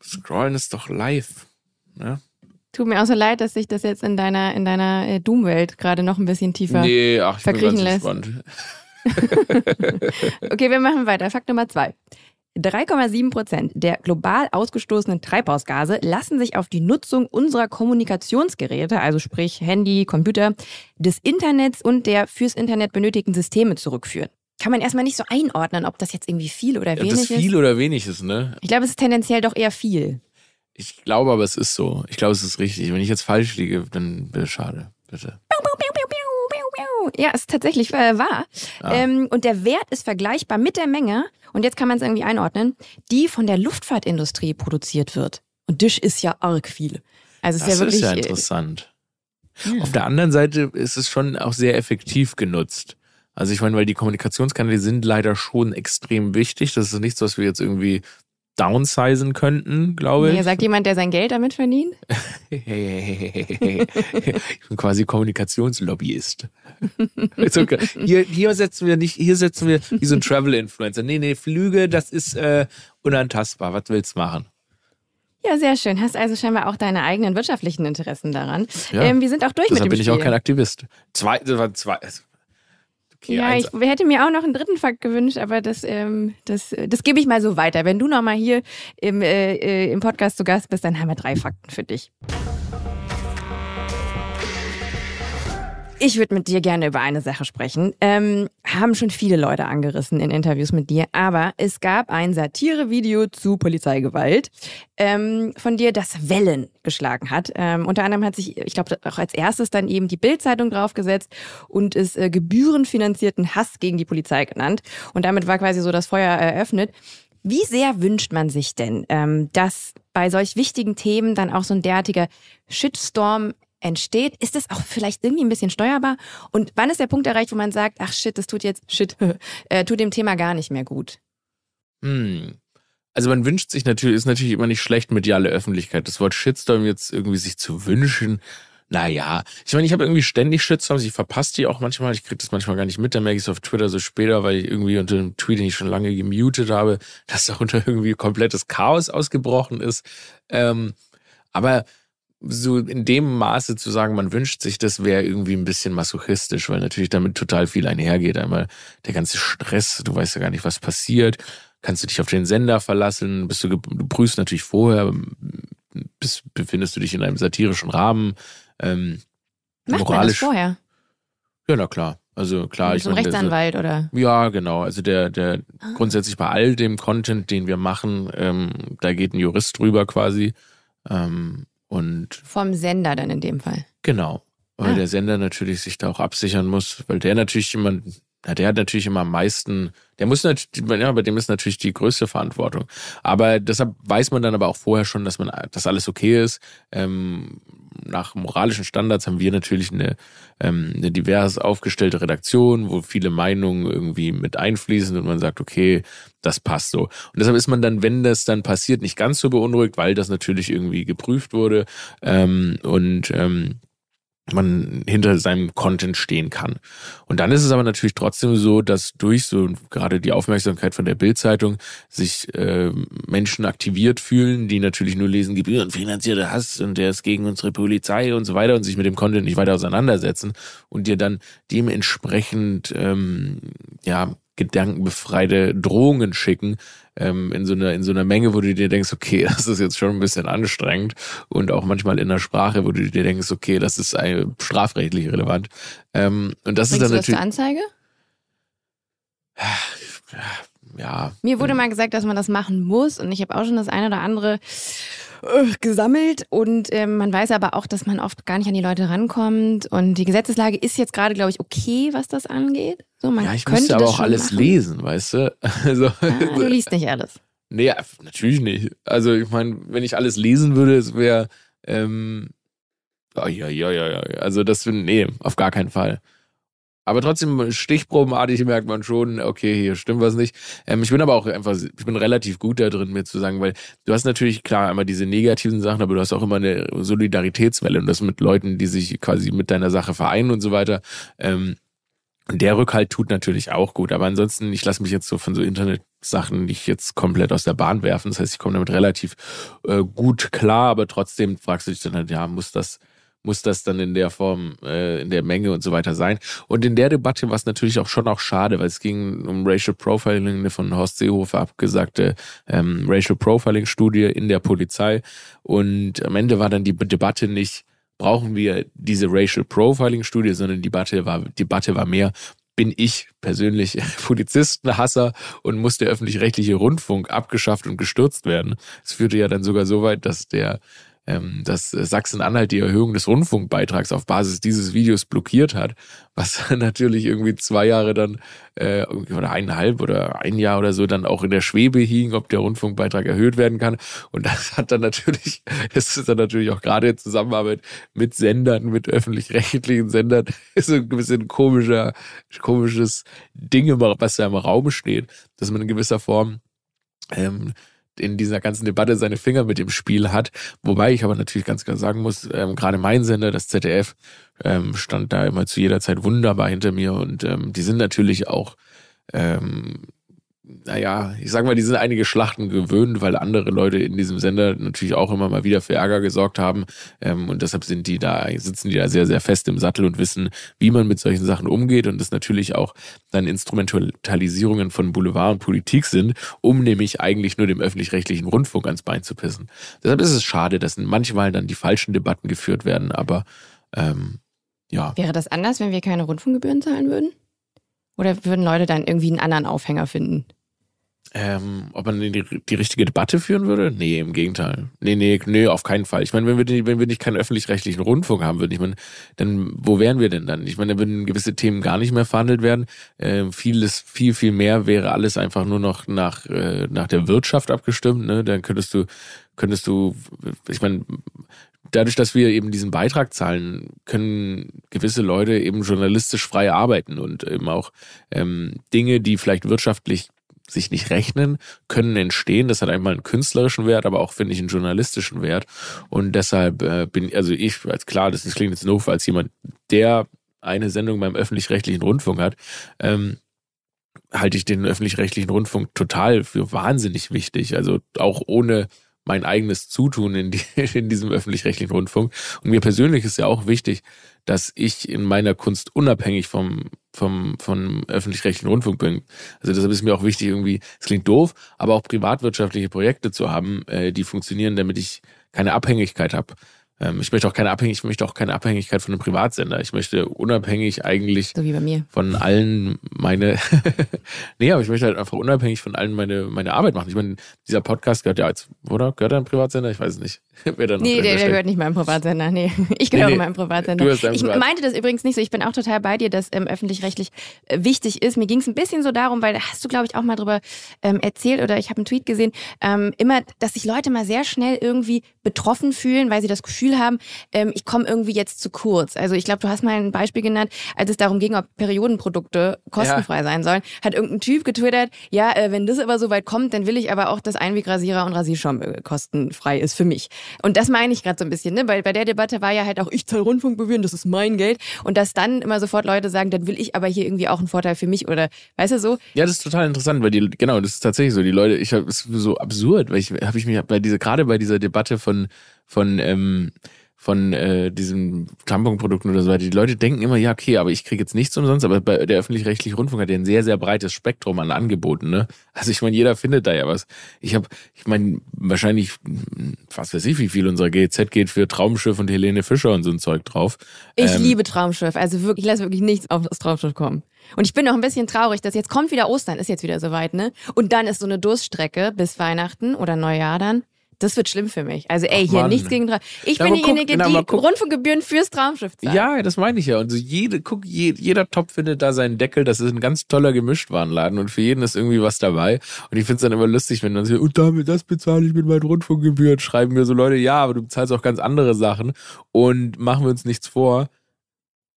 scrollen ist doch live. Ne? Tut mir auch so leid, dass sich das jetzt in deiner, in deiner äh, Doom-Welt gerade noch ein bisschen tiefer nee, ach, ich verkriechen bin lässt. okay, wir machen weiter. Fakt Nummer zwei. 3,7 Prozent der global ausgestoßenen Treibhausgase lassen sich auf die Nutzung unserer Kommunikationsgeräte, also sprich Handy, Computer, des Internets und der fürs Internet benötigten Systeme zurückführen. Kann man erstmal nicht so einordnen, ob das jetzt irgendwie viel oder wenig ist. Ob das viel oder wenig ist, ne? Ich glaube, es ist tendenziell doch eher viel. Ich glaube aber, es ist so. Ich glaube, es ist richtig. Wenn ich jetzt falsch liege, dann bitte schade. Bitte. Ja, ist tatsächlich äh, wahr. Ah. Ähm, und der Wert ist vergleichbar mit der Menge, und jetzt kann man es irgendwie einordnen, die von der Luftfahrtindustrie produziert wird. Und Dish ist ja arg viel. Also das ist ja wirklich. ist ja äh, interessant. Ja. Auf der anderen Seite ist es schon auch sehr effektiv genutzt. Also ich meine, weil die Kommunikationskanäle sind leider schon extrem wichtig. Das ist nichts, was wir jetzt irgendwie downsizen könnten, glaube ich. Ja, sagt jemand, der sein Geld damit verdient? ich bin quasi Kommunikationslobbyist. Also, hier, hier setzen wir nicht, hier setzen wir wie so ein Travel-Influencer. Nee, nee, Flüge, das ist äh, unantastbar. Was willst du machen? Ja, sehr schön. Hast also scheinbar auch deine eigenen wirtschaftlichen Interessen daran. Ja. Ähm, wir sind auch durch Deshalb mit dem bin Spiel. ich auch kein Aktivist. Zwei, zwei, Okay, ja, ich hätte mir auch noch einen dritten Fakt gewünscht, aber das, ähm, das, das gebe ich mal so weiter. Wenn du nochmal hier im, äh, äh, im Podcast zu Gast bist, dann haben wir drei Fakten für dich. Ich würde mit dir gerne über eine Sache sprechen. Ähm, haben schon viele Leute angerissen in Interviews mit dir, aber es gab ein Satirevideo zu Polizeigewalt ähm, von dir, das Wellen geschlagen hat. Ähm, unter anderem hat sich, ich glaube, auch als erstes dann eben die Bildzeitung draufgesetzt und es äh, gebührenfinanzierten Hass gegen die Polizei genannt. Und damit war quasi so das Feuer eröffnet. Wie sehr wünscht man sich denn, ähm, dass bei solch wichtigen Themen dann auch so ein derartiger Shitstorm entsteht, ist es auch vielleicht irgendwie ein bisschen steuerbar? Und wann ist der Punkt erreicht, wo man sagt, ach shit, das tut jetzt, shit, äh, tut dem Thema gar nicht mehr gut? Hm. Also man wünscht sich natürlich, ist natürlich immer nicht schlecht mediale Öffentlichkeit. Das Wort Shitstorm jetzt irgendwie sich zu wünschen, naja, ich meine, ich habe irgendwie ständig Shitstorms, ich verpasse die auch manchmal, ich kriege das manchmal gar nicht mit, dann merke ich es auf Twitter so später, weil ich irgendwie unter einem Tweet, den ich schon lange gemutet habe, dass da unter irgendwie komplettes Chaos ausgebrochen ist. Ähm, aber so in dem Maße zu sagen, man wünscht sich, das wäre irgendwie ein bisschen masochistisch, weil natürlich damit total viel einhergeht. Einmal der ganze Stress, du weißt ja gar nicht, was passiert. Kannst du dich auf den Sender verlassen? Bist du, du prüfst natürlich vorher, bist, befindest du dich in einem satirischen Rahmen. Ähm, Macht moralisch. Man das vorher? Ja, na klar. Also klar, ich meine, Rechtsanwalt also, oder? Ja, genau. Also der, der ah. grundsätzlich bei all dem Content, den wir machen, ähm, da geht ein Jurist drüber quasi. Ähm, und Vom Sender dann in dem Fall. Genau. Weil ah. der Sender natürlich sich da auch absichern muss, weil der natürlich jemand, ja, der hat natürlich immer am meisten, der muss natürlich, ja, bei dem ist natürlich die größte Verantwortung. Aber deshalb weiß man dann aber auch vorher schon, dass man, dass alles okay ist. Ähm, nach moralischen Standards haben wir natürlich eine, ähm, eine divers aufgestellte Redaktion, wo viele Meinungen irgendwie mit einfließen und man sagt, okay, das passt so. Und deshalb ist man dann, wenn das dann passiert, nicht ganz so beunruhigt, weil das natürlich irgendwie geprüft wurde ähm, und ähm, man hinter seinem Content stehen kann. Und dann ist es aber natürlich trotzdem so, dass durch so gerade die Aufmerksamkeit von der Bildzeitung sich äh, Menschen aktiviert fühlen, die natürlich nur lesen gebührenfinanzierter Hass und der ist gegen unsere Polizei und so weiter und sich mit dem Content nicht weiter auseinandersetzen und dir dann dementsprechend ähm, ja gedankenbefreite Drohungen schicken, ähm, in so einer in so einer Menge, wo du dir denkst, okay, das ist jetzt schon ein bisschen anstrengend und auch manchmal in der Sprache, wo du dir denkst, okay, das ist strafrechtlich relevant. Ähm, und das Bringst ist dann du natürlich. Das Anzeige? Ja. Mir wurde mal gesagt, dass man das machen muss und ich habe auch schon das eine oder andere gesammelt und ähm, man weiß aber auch, dass man oft gar nicht an die Leute rankommt und die Gesetzeslage ist jetzt gerade, glaube ich, okay, was das angeht. So, man ja, ich könnte müsste aber auch alles machen. lesen, weißt du? Also, ah, du liest nicht alles. Nee, natürlich nicht. Also ich meine, wenn ich alles lesen würde, es wäre ähm, ja, ja, ja, ja. Also das, nee, auf gar keinen Fall. Aber trotzdem, stichprobenartig merkt man schon, okay, hier stimmt was nicht. Ähm, ich bin aber auch einfach, ich bin relativ gut da drin, mir zu sagen, weil du hast natürlich klar immer diese negativen Sachen, aber du hast auch immer eine Solidaritätswelle und das mit Leuten, die sich quasi mit deiner Sache vereinen und so weiter. Ähm, der Rückhalt tut natürlich auch gut, aber ansonsten, ich lasse mich jetzt so von so Internet-Sachen nicht jetzt komplett aus der Bahn werfen. Das heißt, ich komme damit relativ äh, gut klar, aber trotzdem fragst du dich dann halt, ja, muss das muss das dann in der Form, äh, in der Menge und so weiter sein. Und in der Debatte war es natürlich auch schon auch schade, weil es ging um Racial Profiling, eine von Horst Seehofer abgesagte ähm, Racial Profiling Studie in der Polizei. Und am Ende war dann die Debatte nicht, brauchen wir diese Racial Profiling Studie, sondern die Debatte war, Debatte war mehr, bin ich persönlich Polizistenhasser und muss der öffentlich-rechtliche Rundfunk abgeschafft und gestürzt werden. Es führte ja dann sogar so weit, dass der dass Sachsen-Anhalt die Erhöhung des Rundfunkbeitrags auf Basis dieses Videos blockiert hat, was natürlich irgendwie zwei Jahre dann äh, oder eineinhalb oder ein Jahr oder so dann auch in der Schwebe hing, ob der Rundfunkbeitrag erhöht werden kann. Und das hat dann natürlich, das ist dann natürlich auch gerade in Zusammenarbeit mit Sendern, mit öffentlich-rechtlichen Sendern, so ein bisschen komischer, komisches Ding, was da im Raum steht, dass man in gewisser Form ähm, in dieser ganzen Debatte seine Finger mit dem Spiel hat. Wobei ich aber natürlich ganz klar sagen muss, ähm, gerade mein Sender, das ZDF, ähm, stand da immer zu jeder Zeit wunderbar hinter mir und ähm, die sind natürlich auch ähm, naja, ich sag mal, die sind einige Schlachten gewöhnt, weil andere Leute in diesem Sender natürlich auch immer mal wieder für Ärger gesorgt haben. Ähm, und deshalb sind die da, sitzen die da sehr, sehr fest im Sattel und wissen, wie man mit solchen Sachen umgeht und das natürlich auch dann Instrumentalisierungen von Boulevard und Politik sind, um nämlich eigentlich nur dem öffentlich-rechtlichen Rundfunk ans Bein zu pissen. Deshalb ist es schade, dass manchmal dann die falschen Debatten geführt werden, aber ähm, ja. Wäre das anders, wenn wir keine Rundfunkgebühren zahlen würden? Oder würden Leute dann irgendwie einen anderen Aufhänger finden? Ähm, ob man die, die richtige Debatte führen würde? Nee, im Gegenteil. Nee, nee, nee, auf keinen Fall. Ich meine, wenn wir, wenn wir nicht keinen öffentlich-rechtlichen Rundfunk haben würden, ich meine, dann wo wären wir denn dann? Ich meine, da würden gewisse Themen gar nicht mehr verhandelt werden. Ähm, vieles, viel, viel mehr wäre alles einfach nur noch nach, äh, nach der Wirtschaft abgestimmt. Ne? Dann könntest du, könntest du, ich meine, dadurch, dass wir eben diesen Beitrag zahlen, können gewisse Leute eben journalistisch frei arbeiten und eben auch ähm, Dinge, die vielleicht wirtschaftlich sich nicht rechnen, können entstehen. Das hat einmal einen künstlerischen Wert, aber auch, finde ich, einen journalistischen Wert. Und deshalb äh, bin, also ich, als klar, das, klingt jetzt doof, als jemand, der eine Sendung beim öffentlich-rechtlichen Rundfunk hat, ähm, halte ich den öffentlich-rechtlichen Rundfunk total für wahnsinnig wichtig. Also auch ohne mein eigenes Zutun in, die, in diesem öffentlich-rechtlichen Rundfunk. Und mir persönlich ist ja auch wichtig, dass ich in meiner Kunst unabhängig vom, vom, vom öffentlich-rechtlichen Rundfunk bin. Also deshalb ist mir auch wichtig, irgendwie, es klingt doof, aber auch privatwirtschaftliche Projekte zu haben, äh, die funktionieren, damit ich keine Abhängigkeit habe. Ähm, ich möchte auch keine Abhängigkeit, ich möchte auch keine Abhängigkeit von einem Privatsender. Ich möchte unabhängig eigentlich so wie bei mir. von allen meine, nee, aber ich möchte halt einfach unabhängig von allen meine, meine Arbeit machen. Ich meine, dieser Podcast gehört ja als, oder? Gehört er einem Privatsender? Ich weiß es nicht. Wer da noch nee, der, der gehört nicht meinem Privatsender. Nee, ich gehöre nee, nee. meinem Privatsender. Du ich Privat. meinte das übrigens nicht so. Ich bin auch total bei dir, dass ähm, öffentlich-rechtlich äh, wichtig ist. Mir ging es ein bisschen so darum, weil da hast du, glaube ich, auch mal drüber ähm, erzählt oder ich habe einen Tweet gesehen, ähm, immer, dass sich Leute mal sehr schnell irgendwie betroffen fühlen, weil sie das Gefühl haben, ähm, ich komme irgendwie jetzt zu kurz. Also ich glaube, du hast mal ein Beispiel genannt, als es darum ging, ob Periodenprodukte kostenfrei ja. sein sollen, hat irgendein Typ getwittert, ja, äh, wenn das aber so weit kommt, dann will ich aber auch, dass Einwegrasierer und Rasierschaum äh, kostenfrei ist für mich. Und das meine ich gerade so ein bisschen, ne? Weil bei der Debatte war ja halt auch, ich zahle Rundfunkgebühren, das ist mein Geld. Und dass dann immer sofort Leute sagen, dann will ich aber hier irgendwie auch einen Vorteil für mich oder weißt du so? Ja, das ist total interessant, weil die, genau, das ist tatsächlich so. Die Leute, ich habe es so absurd, weil ich habe ich mich bei dieser, gerade bei dieser Debatte von, von ähm, von äh, diesen Tamponprodukten oder so weiter. Die Leute denken immer, ja, okay, aber ich kriege jetzt nichts umsonst, aber bei der öffentlich-rechtliche Rundfunk hat ja ein sehr, sehr breites Spektrum an Angeboten, ne? Also ich meine, jeder findet da ja was. Ich habe, ich meine, wahrscheinlich, was weiß ich, wie viel unserer GZ geht für Traumschiff und Helene Fischer und so ein Zeug drauf. Ich ähm, liebe Traumschiff, also wirklich, ich lasse wirklich nichts auf das Traumschiff kommen. Und ich bin auch ein bisschen traurig, dass jetzt kommt wieder Ostern, ist jetzt wieder soweit, ne? Und dann ist so eine Durststrecke bis Weihnachten oder Neujahr dann. Das wird schlimm für mich. Also ey, Ach, hier Mann. nichts gegen Traum. Ich ja, bin diejenige, guck, die Rundfunkgebühren fürs Traumschiff zahlt. Ja, das meine ich ja. Und so jede, guck, je, jeder Topf findet da seinen Deckel. Das ist ein ganz toller Gemischtwarenladen und für jeden ist irgendwie was dabei. Und ich finde es dann immer lustig, wenn dann so, und damit das bezahle ich mit meinen Rundfunkgebühren. Schreiben mir so Leute, ja, aber du bezahlst auch ganz andere Sachen. Und machen wir uns nichts vor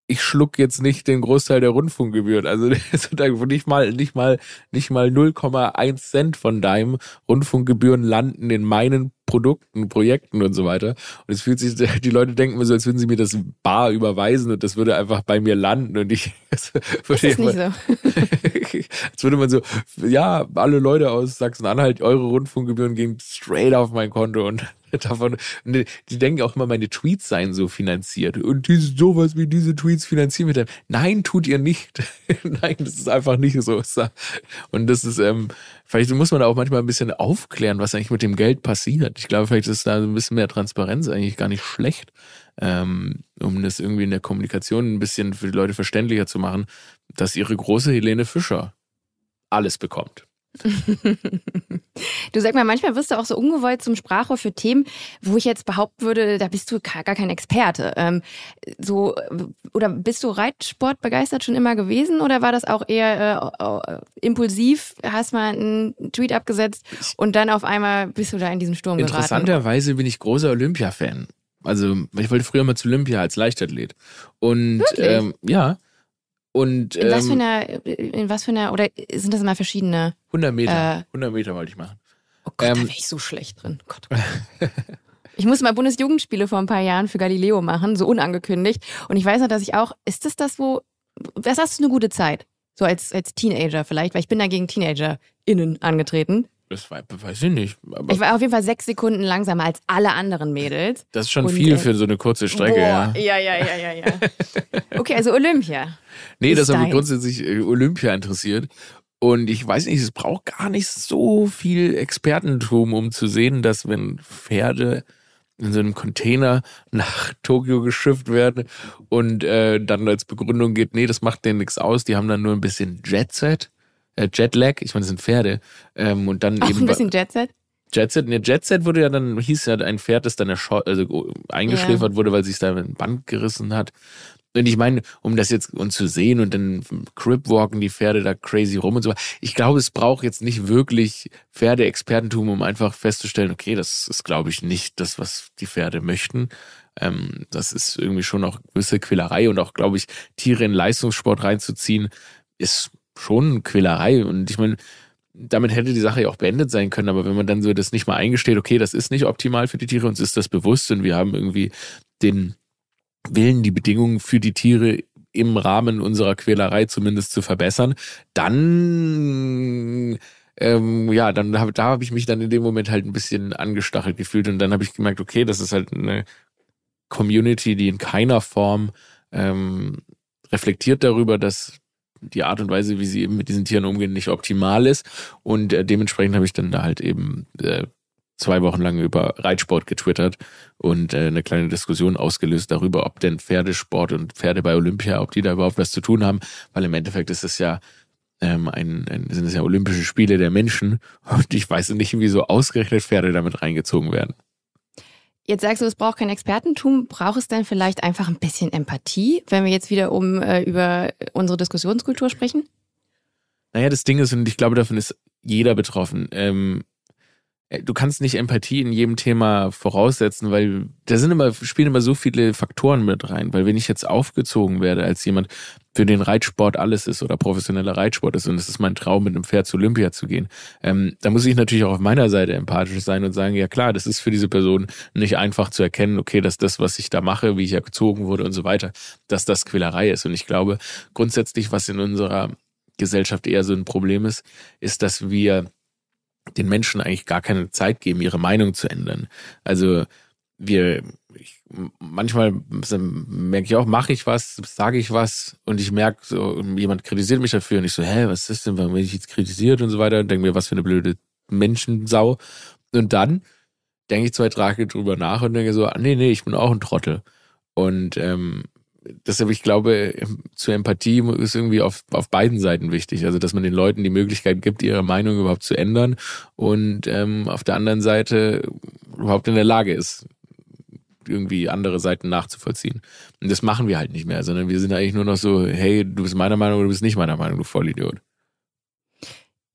ich schluck jetzt nicht den Großteil der Rundfunkgebühren. Also nicht mal, nicht mal, nicht mal 0,1 Cent von deinem Rundfunkgebühren landen in meinen Produkten, Projekten und so weiter. Und es fühlt sich, die Leute denken mir so, als würden sie mir das bar überweisen und das würde einfach bei mir landen und ich, würde das ist nicht so. als würde man so, ja, alle Leute aus Sachsen-Anhalt, eure Rundfunkgebühren gehen straight auf mein Konto und davon, die, denken auch immer, meine Tweets seien so finanziert. Und diese, sowas wie diese Tweets finanzieren wir dann. Nein, tut ihr nicht. Nein, das ist einfach nicht so. Und das ist, ähm, vielleicht muss man da auch manchmal ein bisschen aufklären, was eigentlich mit dem Geld passiert. Ich glaube, vielleicht ist da ein bisschen mehr Transparenz eigentlich gar nicht schlecht, ähm, um das irgendwie in der Kommunikation ein bisschen für die Leute verständlicher zu machen, dass ihre große Helene Fischer alles bekommt. Du sag mal, manchmal wirst du auch so ungewollt zum Sprachrohr für Themen, wo ich jetzt behaupten würde, da bist du gar kein Experte. Ähm, so oder bist du Reitsport begeistert schon immer gewesen oder war das auch eher äh, impulsiv? Hast mal einen Tweet abgesetzt und dann auf einmal bist du da in diesen Sturm geraten? Interessanterweise bin ich großer Olympia-Fan. Also ich wollte früher mal zu Olympia als Leichtathlet und ähm, ja. Und, in was für ähm, einer, in was für einer, oder sind das immer verschiedene? 100 Meter. Äh, 100 Meter wollte ich machen. Oh Gott, da Ähm, wäre ich so schlecht drin. Gott. oh Gott. Ich musste mal Bundesjugendspiele vor ein paar Jahren für Galileo machen, so unangekündigt. Und ich weiß noch, dass ich auch, ist das das, wo, was hast du eine gute Zeit? So als, als Teenager vielleicht, weil ich bin da gegen TeenagerInnen angetreten. Das war, weiß ich nicht. Ich war auf jeden Fall sechs Sekunden langsamer als alle anderen Mädels. das ist schon und, viel äh, für so eine kurze Strecke, Boah, ja. ja, ja, ja, ja, ja. Okay, also Olympia. Nee, das hat mich grundsätzlich äh, Olympia interessiert. Und ich weiß nicht, es braucht gar nicht so viel Expertentum, um zu sehen, dass wenn Pferde in so einem Container nach Tokio geschifft werden und äh, dann als Begründung geht, nee, das macht denen nichts aus, die haben dann nur ein bisschen Jetset, äh, Jetlag, ich meine, das sind Pferde. Ähm, und dann Auch eben ein bisschen Jetset. Jetset, ne, Jetset wurde ja dann, hieß ja ein Pferd, das dann also eingeschläfert wurde, weil sich da ein Band gerissen hat. Und ich meine, um das jetzt und zu sehen und dann cripwalken die Pferde da crazy rum und so. Ich glaube, es braucht jetzt nicht wirklich Pferdeexpertentum, um einfach festzustellen, okay, das ist, glaube ich, nicht das, was die Pferde möchten. Ähm, das ist irgendwie schon auch gewisse Quälerei und auch, glaube ich, Tiere in Leistungssport reinzuziehen, ist schon Quälerei. Und ich meine, damit hätte die Sache ja auch beendet sein können, aber wenn man dann so das nicht mal eingesteht, okay, das ist nicht optimal für die Tiere, uns ist das bewusst und wir haben irgendwie den Willen, die Bedingungen für die Tiere im Rahmen unserer Quälerei zumindest zu verbessern, dann ähm, ja, dann hab, da habe ich mich dann in dem Moment halt ein bisschen angestachelt gefühlt und dann habe ich gemerkt, okay, das ist halt eine Community, die in keiner Form ähm, reflektiert darüber, dass die Art und Weise, wie sie eben mit diesen Tieren umgehen, nicht optimal ist. Und äh, dementsprechend habe ich dann da halt eben äh, zwei Wochen lang über Reitsport getwittert und äh, eine kleine Diskussion ausgelöst darüber, ob denn Pferdesport und Pferde bei Olympia, ob die da überhaupt was zu tun haben, weil im Endeffekt ist es ja ähm, ein, ein, sind es ja Olympische Spiele der Menschen und ich weiß nicht, wieso ausgerechnet Pferde damit reingezogen werden. Jetzt sagst du, es braucht kein Expertentum. Braucht es denn vielleicht einfach ein bisschen Empathie, wenn wir jetzt wieder um äh, über unsere Diskussionskultur sprechen? Naja, das Ding ist, und ich glaube, davon ist jeder betroffen. Ähm, du kannst nicht Empathie in jedem Thema voraussetzen, weil da sind immer, spielen immer so viele Faktoren mit rein. Weil wenn ich jetzt aufgezogen werde als jemand, für den Reitsport alles ist oder professioneller Reitsport ist und es ist mein Traum, mit einem Pferd zu Olympia zu gehen, ähm, da muss ich natürlich auch auf meiner Seite empathisch sein und sagen, ja klar, das ist für diese Person nicht einfach zu erkennen, okay, dass das, was ich da mache, wie ich erzogen wurde und so weiter, dass das Quälerei ist. Und ich glaube, grundsätzlich, was in unserer Gesellschaft eher so ein Problem ist, ist, dass wir den Menschen eigentlich gar keine Zeit geben, ihre Meinung zu ändern. Also wir, ich, manchmal merke ich auch, mache ich was, sage ich was und ich merke so, jemand kritisiert mich dafür und ich so, hä, was ist denn, warum werde ich jetzt kritisiert und so weiter und denke mir, was für eine blöde Menschensau. Und dann denke ich zwei Tage drüber nach und denke so, ah, nee, nee, ich bin auch ein Trottel. Und ähm, deshalb, ich glaube, zur Empathie ist irgendwie auf, auf beiden Seiten wichtig. Also, dass man den Leuten die Möglichkeit gibt, ihre Meinung überhaupt zu ändern und ähm, auf der anderen Seite überhaupt in der Lage ist, irgendwie andere Seiten nachzuvollziehen. Und das machen wir halt nicht mehr, sondern wir sind eigentlich nur noch so, hey, du bist meiner Meinung oder du bist nicht meiner Meinung, du Vollidiot.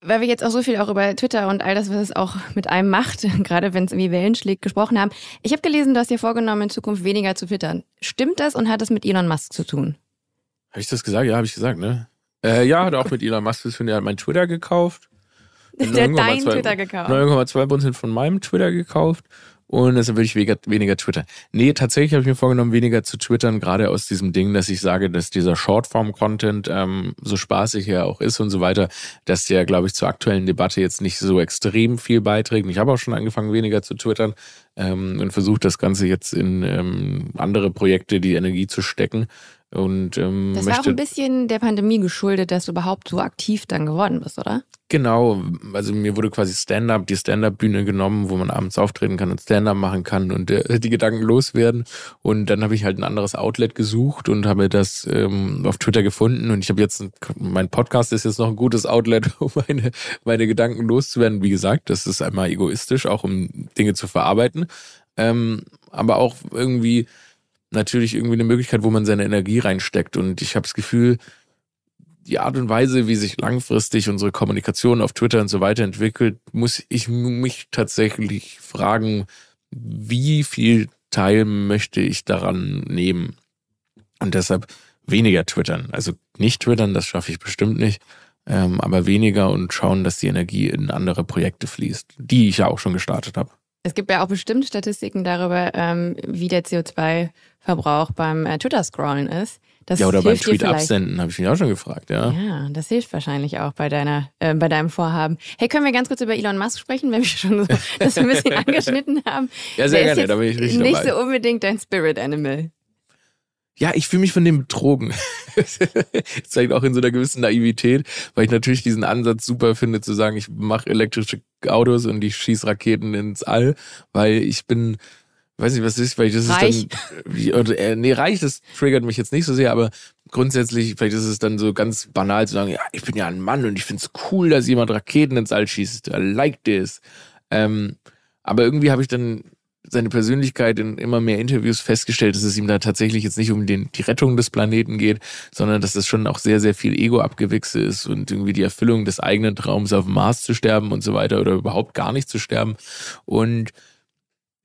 Weil wir jetzt auch so viel auch über Twitter und all das, was es auch mit einem macht, gerade wenn es irgendwie Wellen schlägt, gesprochen haben. Ich habe gelesen, du hast dir vorgenommen, in Zukunft weniger zu twittern. Stimmt das und hat das mit Elon Musk zu tun? Habe ich das gesagt? Ja, habe ich gesagt, ne? Äh, ja, hat auch mit Elon Musk zu tun. Er hat mein Twitter gekauft. Der hat deinen Twitter gekauft. 9,2 Prozent von meinem Twitter gekauft. Und deshalb will ich weniger, weniger twittern. Nee, tatsächlich habe ich mir vorgenommen, weniger zu twittern, gerade aus diesem Ding, dass ich sage, dass dieser Shortform-Content, ähm, so spaßig er auch ist und so weiter, dass der, glaube ich, zur aktuellen Debatte jetzt nicht so extrem viel beiträgt. Und ich habe auch schon angefangen, weniger zu twittern ähm, und versucht, das Ganze jetzt in ähm, andere Projekte die Energie zu stecken. Und ähm, Das war auch ein bisschen der Pandemie geschuldet, dass du überhaupt so aktiv dann geworden bist, oder? Genau, also mir wurde quasi Stand-up, die Stand-up-Bühne genommen, wo man abends auftreten kann und Stand-up machen kann und äh, die Gedanken loswerden. Und dann habe ich halt ein anderes Outlet gesucht und habe das ähm, auf Twitter gefunden. Und ich habe jetzt, mein Podcast ist jetzt noch ein gutes Outlet, um meine, meine Gedanken loszuwerden. Wie gesagt, das ist einmal egoistisch, auch um Dinge zu verarbeiten. Ähm, aber auch irgendwie natürlich irgendwie eine Möglichkeit, wo man seine Energie reinsteckt. Und ich habe das Gefühl, die Art und Weise, wie sich langfristig unsere Kommunikation auf Twitter und so weiter entwickelt, muss ich mich tatsächlich fragen, wie viel Teil möchte ich daran nehmen? Und deshalb weniger twittern. Also nicht twittern, das schaffe ich bestimmt nicht. ähm, aber weniger und schauen, dass die Energie in andere Projekte fließt, die ich ja auch schon gestartet habe. Es gibt ja auch bestimmt Statistiken darüber, ähm, wie der CO2-Verbrauch beim äh, Twitter-Scrollen ist. Das ja, oder beim Tweet absenden, habe ich mich auch schon gefragt, ja. Ja, das hilft wahrscheinlich auch bei deiner, äh, bei deinem Vorhaben. Hey, können wir ganz kurz über Elon Musk sprechen, wenn wir schon so das ein bisschen angeschnitten haben? Ja, sehr Der gerne, da bin ich richtig nicht dabei. so unbedingt dein Spirit Animal. Ja, ich fühle mich von dem betrogen. das zeigt auch in so einer gewissen Naivität, weil ich natürlich diesen Ansatz super finde, zu sagen, ich mache elektrische Autos und ich schieße Raketen ins All, weil ich bin, weiß nicht, was das ist, weil das Reich. ist dann, wie, oder, äh, nee, reich, das triggert mich jetzt nicht so sehr, aber grundsätzlich, vielleicht ist es dann so ganz banal zu sagen, ja, ich bin ja ein Mann und ich find's cool, dass jemand Raketen ins All schießt. I like this. Ähm, aber irgendwie habe ich dann seine Persönlichkeit in immer mehr Interviews festgestellt, dass es ihm da tatsächlich jetzt nicht um den, die Rettung des Planeten geht, sondern dass das schon auch sehr, sehr viel Ego-Abgewichse ist und irgendwie die Erfüllung des eigenen Traums auf dem Mars zu sterben und so weiter oder überhaupt gar nicht zu sterben. Und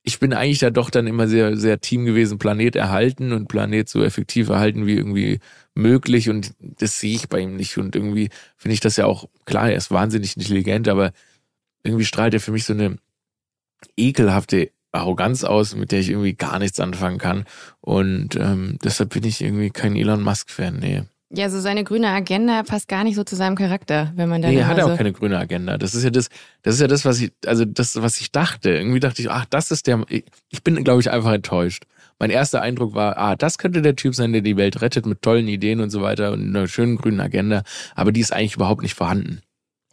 ich bin eigentlich da doch dann immer sehr, sehr Team gewesen, Planet erhalten und Planet so effektiv erhalten wie irgendwie möglich und das sehe ich bei ihm nicht und irgendwie finde ich das ja auch, klar, er ist wahnsinnig intelligent, aber irgendwie strahlt er für mich so eine ekelhafte Arroganz aus, mit der ich irgendwie gar nichts anfangen kann. Und ähm, deshalb bin ich irgendwie kein Elon Musk-Fan. Nee. Ja, so seine grüne Agenda passt gar nicht so zu seinem Charakter, wenn man dann Nee, er hat ja so auch keine grüne Agenda. Das ist ja das, das ist ja das, was ich, also das, was ich dachte. Irgendwie dachte ich, ach, das ist der, ich ich bin, glaube ich, einfach enttäuscht. Mein erster Eindruck war, ah, das könnte der Typ sein, der die Welt rettet mit tollen Ideen und so weiter und einer schönen grünen Agenda. Aber die ist eigentlich überhaupt nicht vorhanden.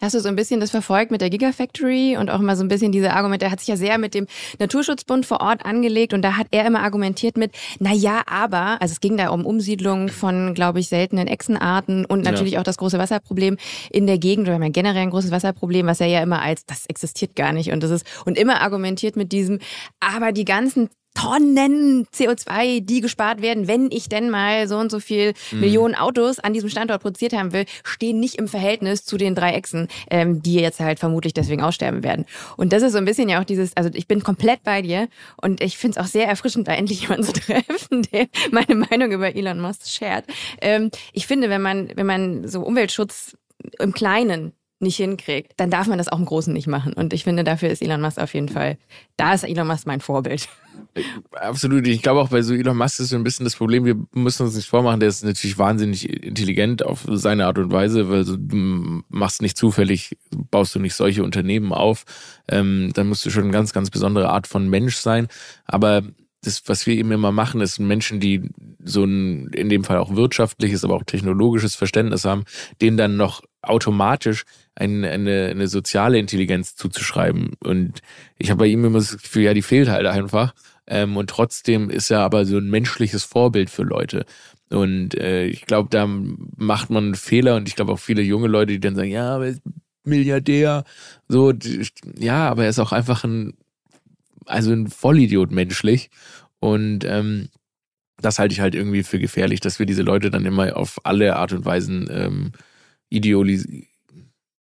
Hast du so ein bisschen das verfolgt mit der Gigafactory und auch immer so ein bisschen diese Argumente? Er hat sich ja sehr mit dem Naturschutzbund vor Ort angelegt und da hat er immer argumentiert mit, na ja, aber, also es ging da um Umsiedlung von, glaube ich, seltenen Echsenarten und Ja. natürlich auch das große Wasserproblem in der Gegend. Wir haben ja generell ein großes Wasserproblem, was er ja immer als, das existiert gar nicht und das ist, und immer argumentiert mit diesem, aber die ganzen Tonnen CO2, die gespart werden, wenn ich denn mal so und so viel Millionen Autos an diesem Standort produziert haben will, stehen nicht im Verhältnis zu den drei Echsen, ähm, die jetzt halt vermutlich deswegen aussterben werden. Und das ist so ein bisschen ja auch dieses, also ich bin komplett bei dir und ich finde es auch sehr erfrischend, da endlich jemanden zu treffen, der meine Meinung über Elon Musk shared. Ähm, ich finde, wenn man, wenn man so Umweltschutz im Kleinen nicht hinkriegt, dann darf man das auch im Großen nicht machen. Und ich finde, dafür ist Elon Musk auf jeden Fall, da ist Elon Musk mein Vorbild. Absolut. Ich glaube auch bei so Elon Musk ist so ein bisschen das Problem, wir müssen uns nicht vormachen, der ist natürlich wahnsinnig intelligent auf seine Art und Weise, weil du machst nicht zufällig, baust du nicht solche Unternehmen auf. Ähm, dann musst du schon eine ganz, ganz besondere Art von Mensch sein. Aber das, was wir eben immer machen, ist Menschen, die so ein, in dem Fall auch wirtschaftliches, aber auch technologisches Verständnis haben, denen dann noch automatisch ein, eine, eine soziale Intelligenz zuzuschreiben. Und ich habe bei ihm immer das Gefühl, ja, die fehlt halt einfach. Ähm, und trotzdem ist er aber so ein menschliches Vorbild für Leute. Und äh, ich glaube, da macht man einen Fehler und ich glaube auch viele junge Leute, die dann sagen, ja, aber er Milliardär, so, ja, aber er ist auch einfach ein, also ein Vollidiot menschlich. Und ähm, das halte ich halt irgendwie für gefährlich, dass wir diese Leute dann immer auf alle Art und Weisen ähm, ideolisieren.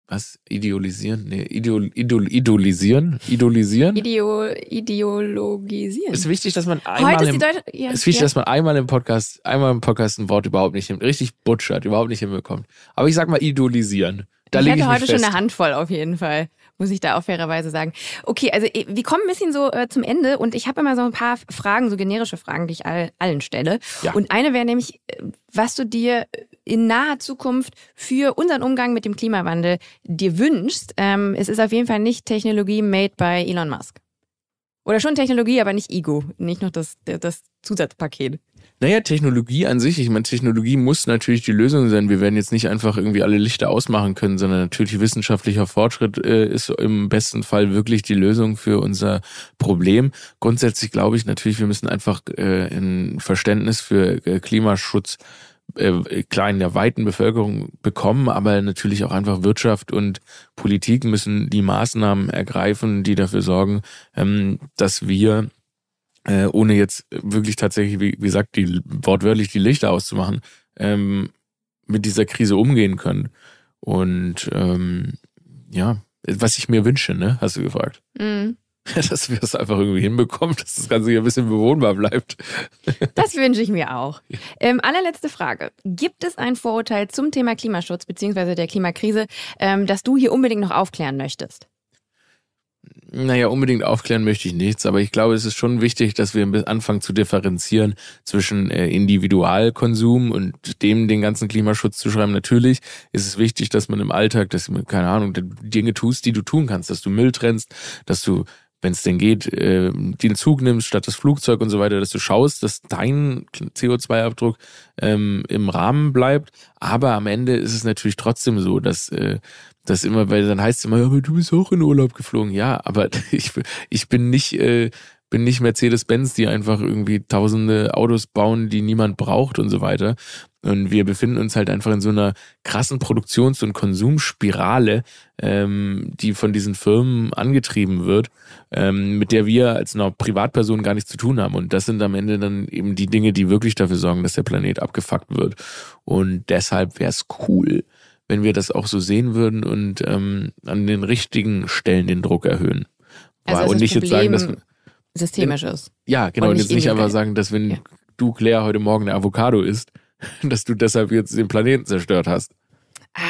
Was? Ideolisieren? Nee, idol, idol, idolisieren? Idolisieren? Ideo, ideologisieren. ist wichtig, dass man einmal Heute ist im, Deutsche, ja, ist wichtig, ja. dass man einmal im Podcast, einmal im Podcast ein Wort überhaupt nicht hin, richtig butchert, überhaupt nicht hinbekommt. Aber ich sag mal idolisieren. Da ich hatte ich heute schon fest. eine Handvoll auf jeden Fall, muss ich da auch fairerweise sagen. Okay, also wir kommen ein bisschen so äh, zum Ende und ich habe immer so ein paar Fragen, so generische Fragen, die ich all, allen stelle. Ja. Und eine wäre nämlich, äh, was du dir in naher Zukunft für unseren Umgang mit dem Klimawandel dir wünschst. Ähm, es ist auf jeden Fall nicht Technologie made by Elon Musk. Oder schon Technologie, aber nicht Ego, nicht noch das, das Zusatzpaket. Naja, Technologie an sich, ich meine, Technologie muss natürlich die Lösung sein. Wir werden jetzt nicht einfach irgendwie alle Lichter ausmachen können, sondern natürlich wissenschaftlicher Fortschritt äh, ist im besten Fall wirklich die Lösung für unser Problem. Grundsätzlich glaube ich natürlich, wir müssen einfach äh, ein Verständnis für äh, Klimaschutz äh, in der weiten Bevölkerung bekommen, aber natürlich auch einfach Wirtschaft und Politik müssen die Maßnahmen ergreifen, die dafür sorgen, ähm, dass wir äh, ohne jetzt wirklich tatsächlich, wie, wie gesagt, die wortwörtlich die Lichter auszumachen, ähm, mit dieser Krise umgehen können. Und ähm, ja, was ich mir wünsche, ne, hast du gefragt. Mhm. dass wir es einfach irgendwie hinbekommen, dass das Ganze hier ein bisschen bewohnbar bleibt. Das wünsche ich mir auch. Ähm, allerletzte Frage. Gibt es ein Vorurteil zum Thema Klimaschutz bzw. der Klimakrise, ähm, das du hier unbedingt noch aufklären möchtest? Naja, unbedingt aufklären möchte ich nichts, aber ich glaube, es ist schon wichtig, dass wir anfangen zu differenzieren zwischen äh, Individualkonsum und dem den ganzen Klimaschutz zu schreiben. Natürlich ist es wichtig, dass man im Alltag, dass du, keine Ahnung, Dinge tust, die du tun kannst, dass du Müll trennst, dass du wenn es denn geht, äh, den Zug nimmst statt das Flugzeug und so weiter, dass du schaust, dass dein CO2-Abdruck ähm, im Rahmen bleibt. Aber am Ende ist es natürlich trotzdem so, dass äh, das immer, weil dann heißt es immer, ja, aber du bist auch in Urlaub geflogen. Ja, aber ich, ich bin nicht, äh, bin nicht Mercedes-Benz, die einfach irgendwie tausende Autos bauen, die niemand braucht und so weiter. Und wir befinden uns halt einfach in so einer krassen Produktions- und Konsumspirale, ähm, die von diesen Firmen angetrieben wird, ähm, mit der wir als eine Privatperson gar nichts zu tun haben. Und das sind am Ende dann eben die Dinge, die wirklich dafür sorgen, dass der Planet abgefuckt wird. Und deshalb wäre es cool, wenn wir das auch so sehen würden und ähm, an den richtigen Stellen den Druck erhöhen. Also und nicht jetzt sagen, dass systemisch ist. Ja, genau. Und, und jetzt nicht einfach sagen, dass wenn ja. du, Claire, heute Morgen eine Avocado isst, dass du deshalb jetzt den Planeten zerstört hast. Ah,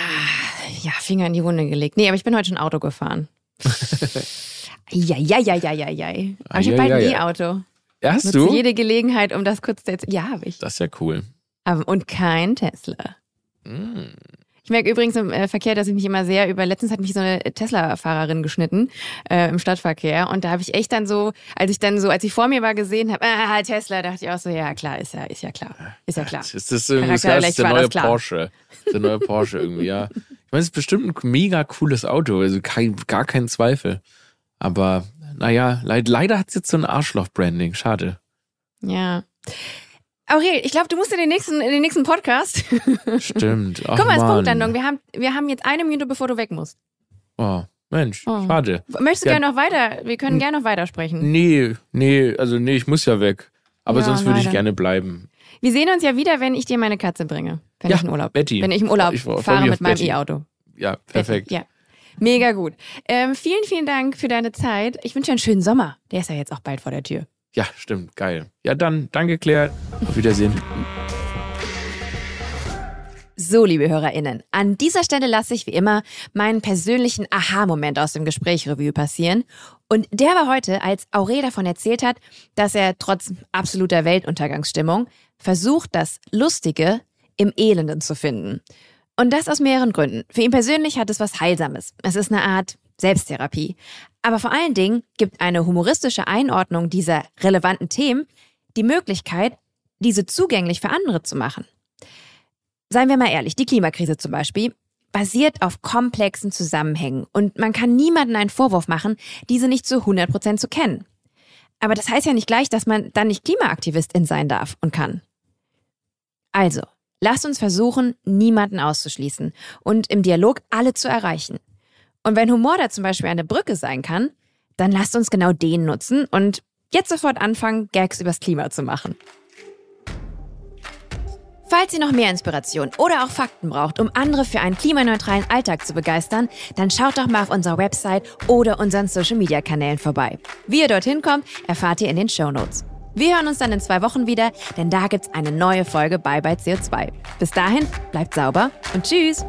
ja, Finger in die Wunde gelegt. Nee, aber ich bin heute schon Auto gefahren. ja, ja, ja, ja, ja, ja. Aber ich habe bald ein E-Auto. Ja, hast Nutze du? jede Gelegenheit, um das kurz zu Ja, habe ich. Das ist ja cool. Aber, und kein Tesla. Mm. Ich merke übrigens im äh, Verkehr, dass ich mich immer sehr über, letztens hat mich so eine Tesla-Fahrerin geschnitten äh, im Stadtverkehr und da habe ich echt dann so, als ich dann so, als ich vor mir war gesehen habe, ah, Tesla, dachte ich auch so, ja klar, ist ja, ist ja klar, ist ja klar. Das ist, das irgendwie, das ist der neue Porsche, der neue Porsche irgendwie, ja. Ich meine, es ist bestimmt ein mega cooles Auto, also kein, gar kein Zweifel. Aber naja, leid, leider hat es jetzt so ein Arschloch-Branding, schade. Ja. Aurel, ich glaube, du musst in den nächsten, in den nächsten Podcast. Stimmt. Ach, Guck mal, als Punktlandung. Wir haben, wir haben jetzt eine Minute, bevor du weg musst. Oh, Mensch, oh. schade. Möchtest du ja. gerne noch weiter? Wir können gerne noch weitersprechen. Nee, nee, also nee, ich muss ja weg. Aber ja, sonst würde ich gerne bleiben. Wir sehen uns ja wieder, wenn ich dir meine Katze bringe. Wenn ja, ich in Urlaub Betty. Wenn ich im Urlaub ich fahre mit meinem E-Auto. Ja, perfekt. Betty, ja. Mega gut. Ähm, vielen, vielen Dank für deine Zeit. Ich wünsche dir einen schönen Sommer. Der ist ja jetzt auch bald vor der Tür. Ja, stimmt. Geil. Ja, dann danke, Claire. Auf Wiedersehen. So, liebe HörerInnen, an dieser Stelle lasse ich wie immer meinen persönlichen Aha-Moment aus dem Gespräch Revue passieren. Und der war heute, als Aurel davon erzählt hat, dass er trotz absoluter Weltuntergangsstimmung versucht, das Lustige im Elenden zu finden. Und das aus mehreren Gründen. Für ihn persönlich hat es was Heilsames. Es ist eine Art Selbsttherapie. Aber vor allen Dingen gibt eine humoristische Einordnung dieser relevanten Themen die Möglichkeit, diese zugänglich für andere zu machen. Seien wir mal ehrlich, die Klimakrise zum Beispiel basiert auf komplexen Zusammenhängen und man kann niemanden einen Vorwurf machen, diese nicht zu 100% zu kennen. Aber das heißt ja nicht gleich, dass man dann nicht Klimaaktivistin sein darf und kann. Also, lasst uns versuchen, niemanden auszuschließen und im Dialog alle zu erreichen. Und wenn Humor da zum Beispiel eine Brücke sein kann, dann lasst uns genau den nutzen und jetzt sofort anfangen, Gags übers Klima zu machen. Falls ihr noch mehr Inspiration oder auch Fakten braucht, um andere für einen klimaneutralen Alltag zu begeistern, dann schaut doch mal auf unserer Website oder unseren Social Media Kanälen vorbei. Wie ihr dorthin kommt, erfahrt ihr in den Show Notes. Wir hören uns dann in zwei Wochen wieder, denn da gibt's eine neue Folge Bye Bye CO2. Bis dahin, bleibt sauber und tschüss!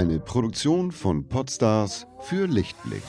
Eine Produktion von Podstars für Lichtblick.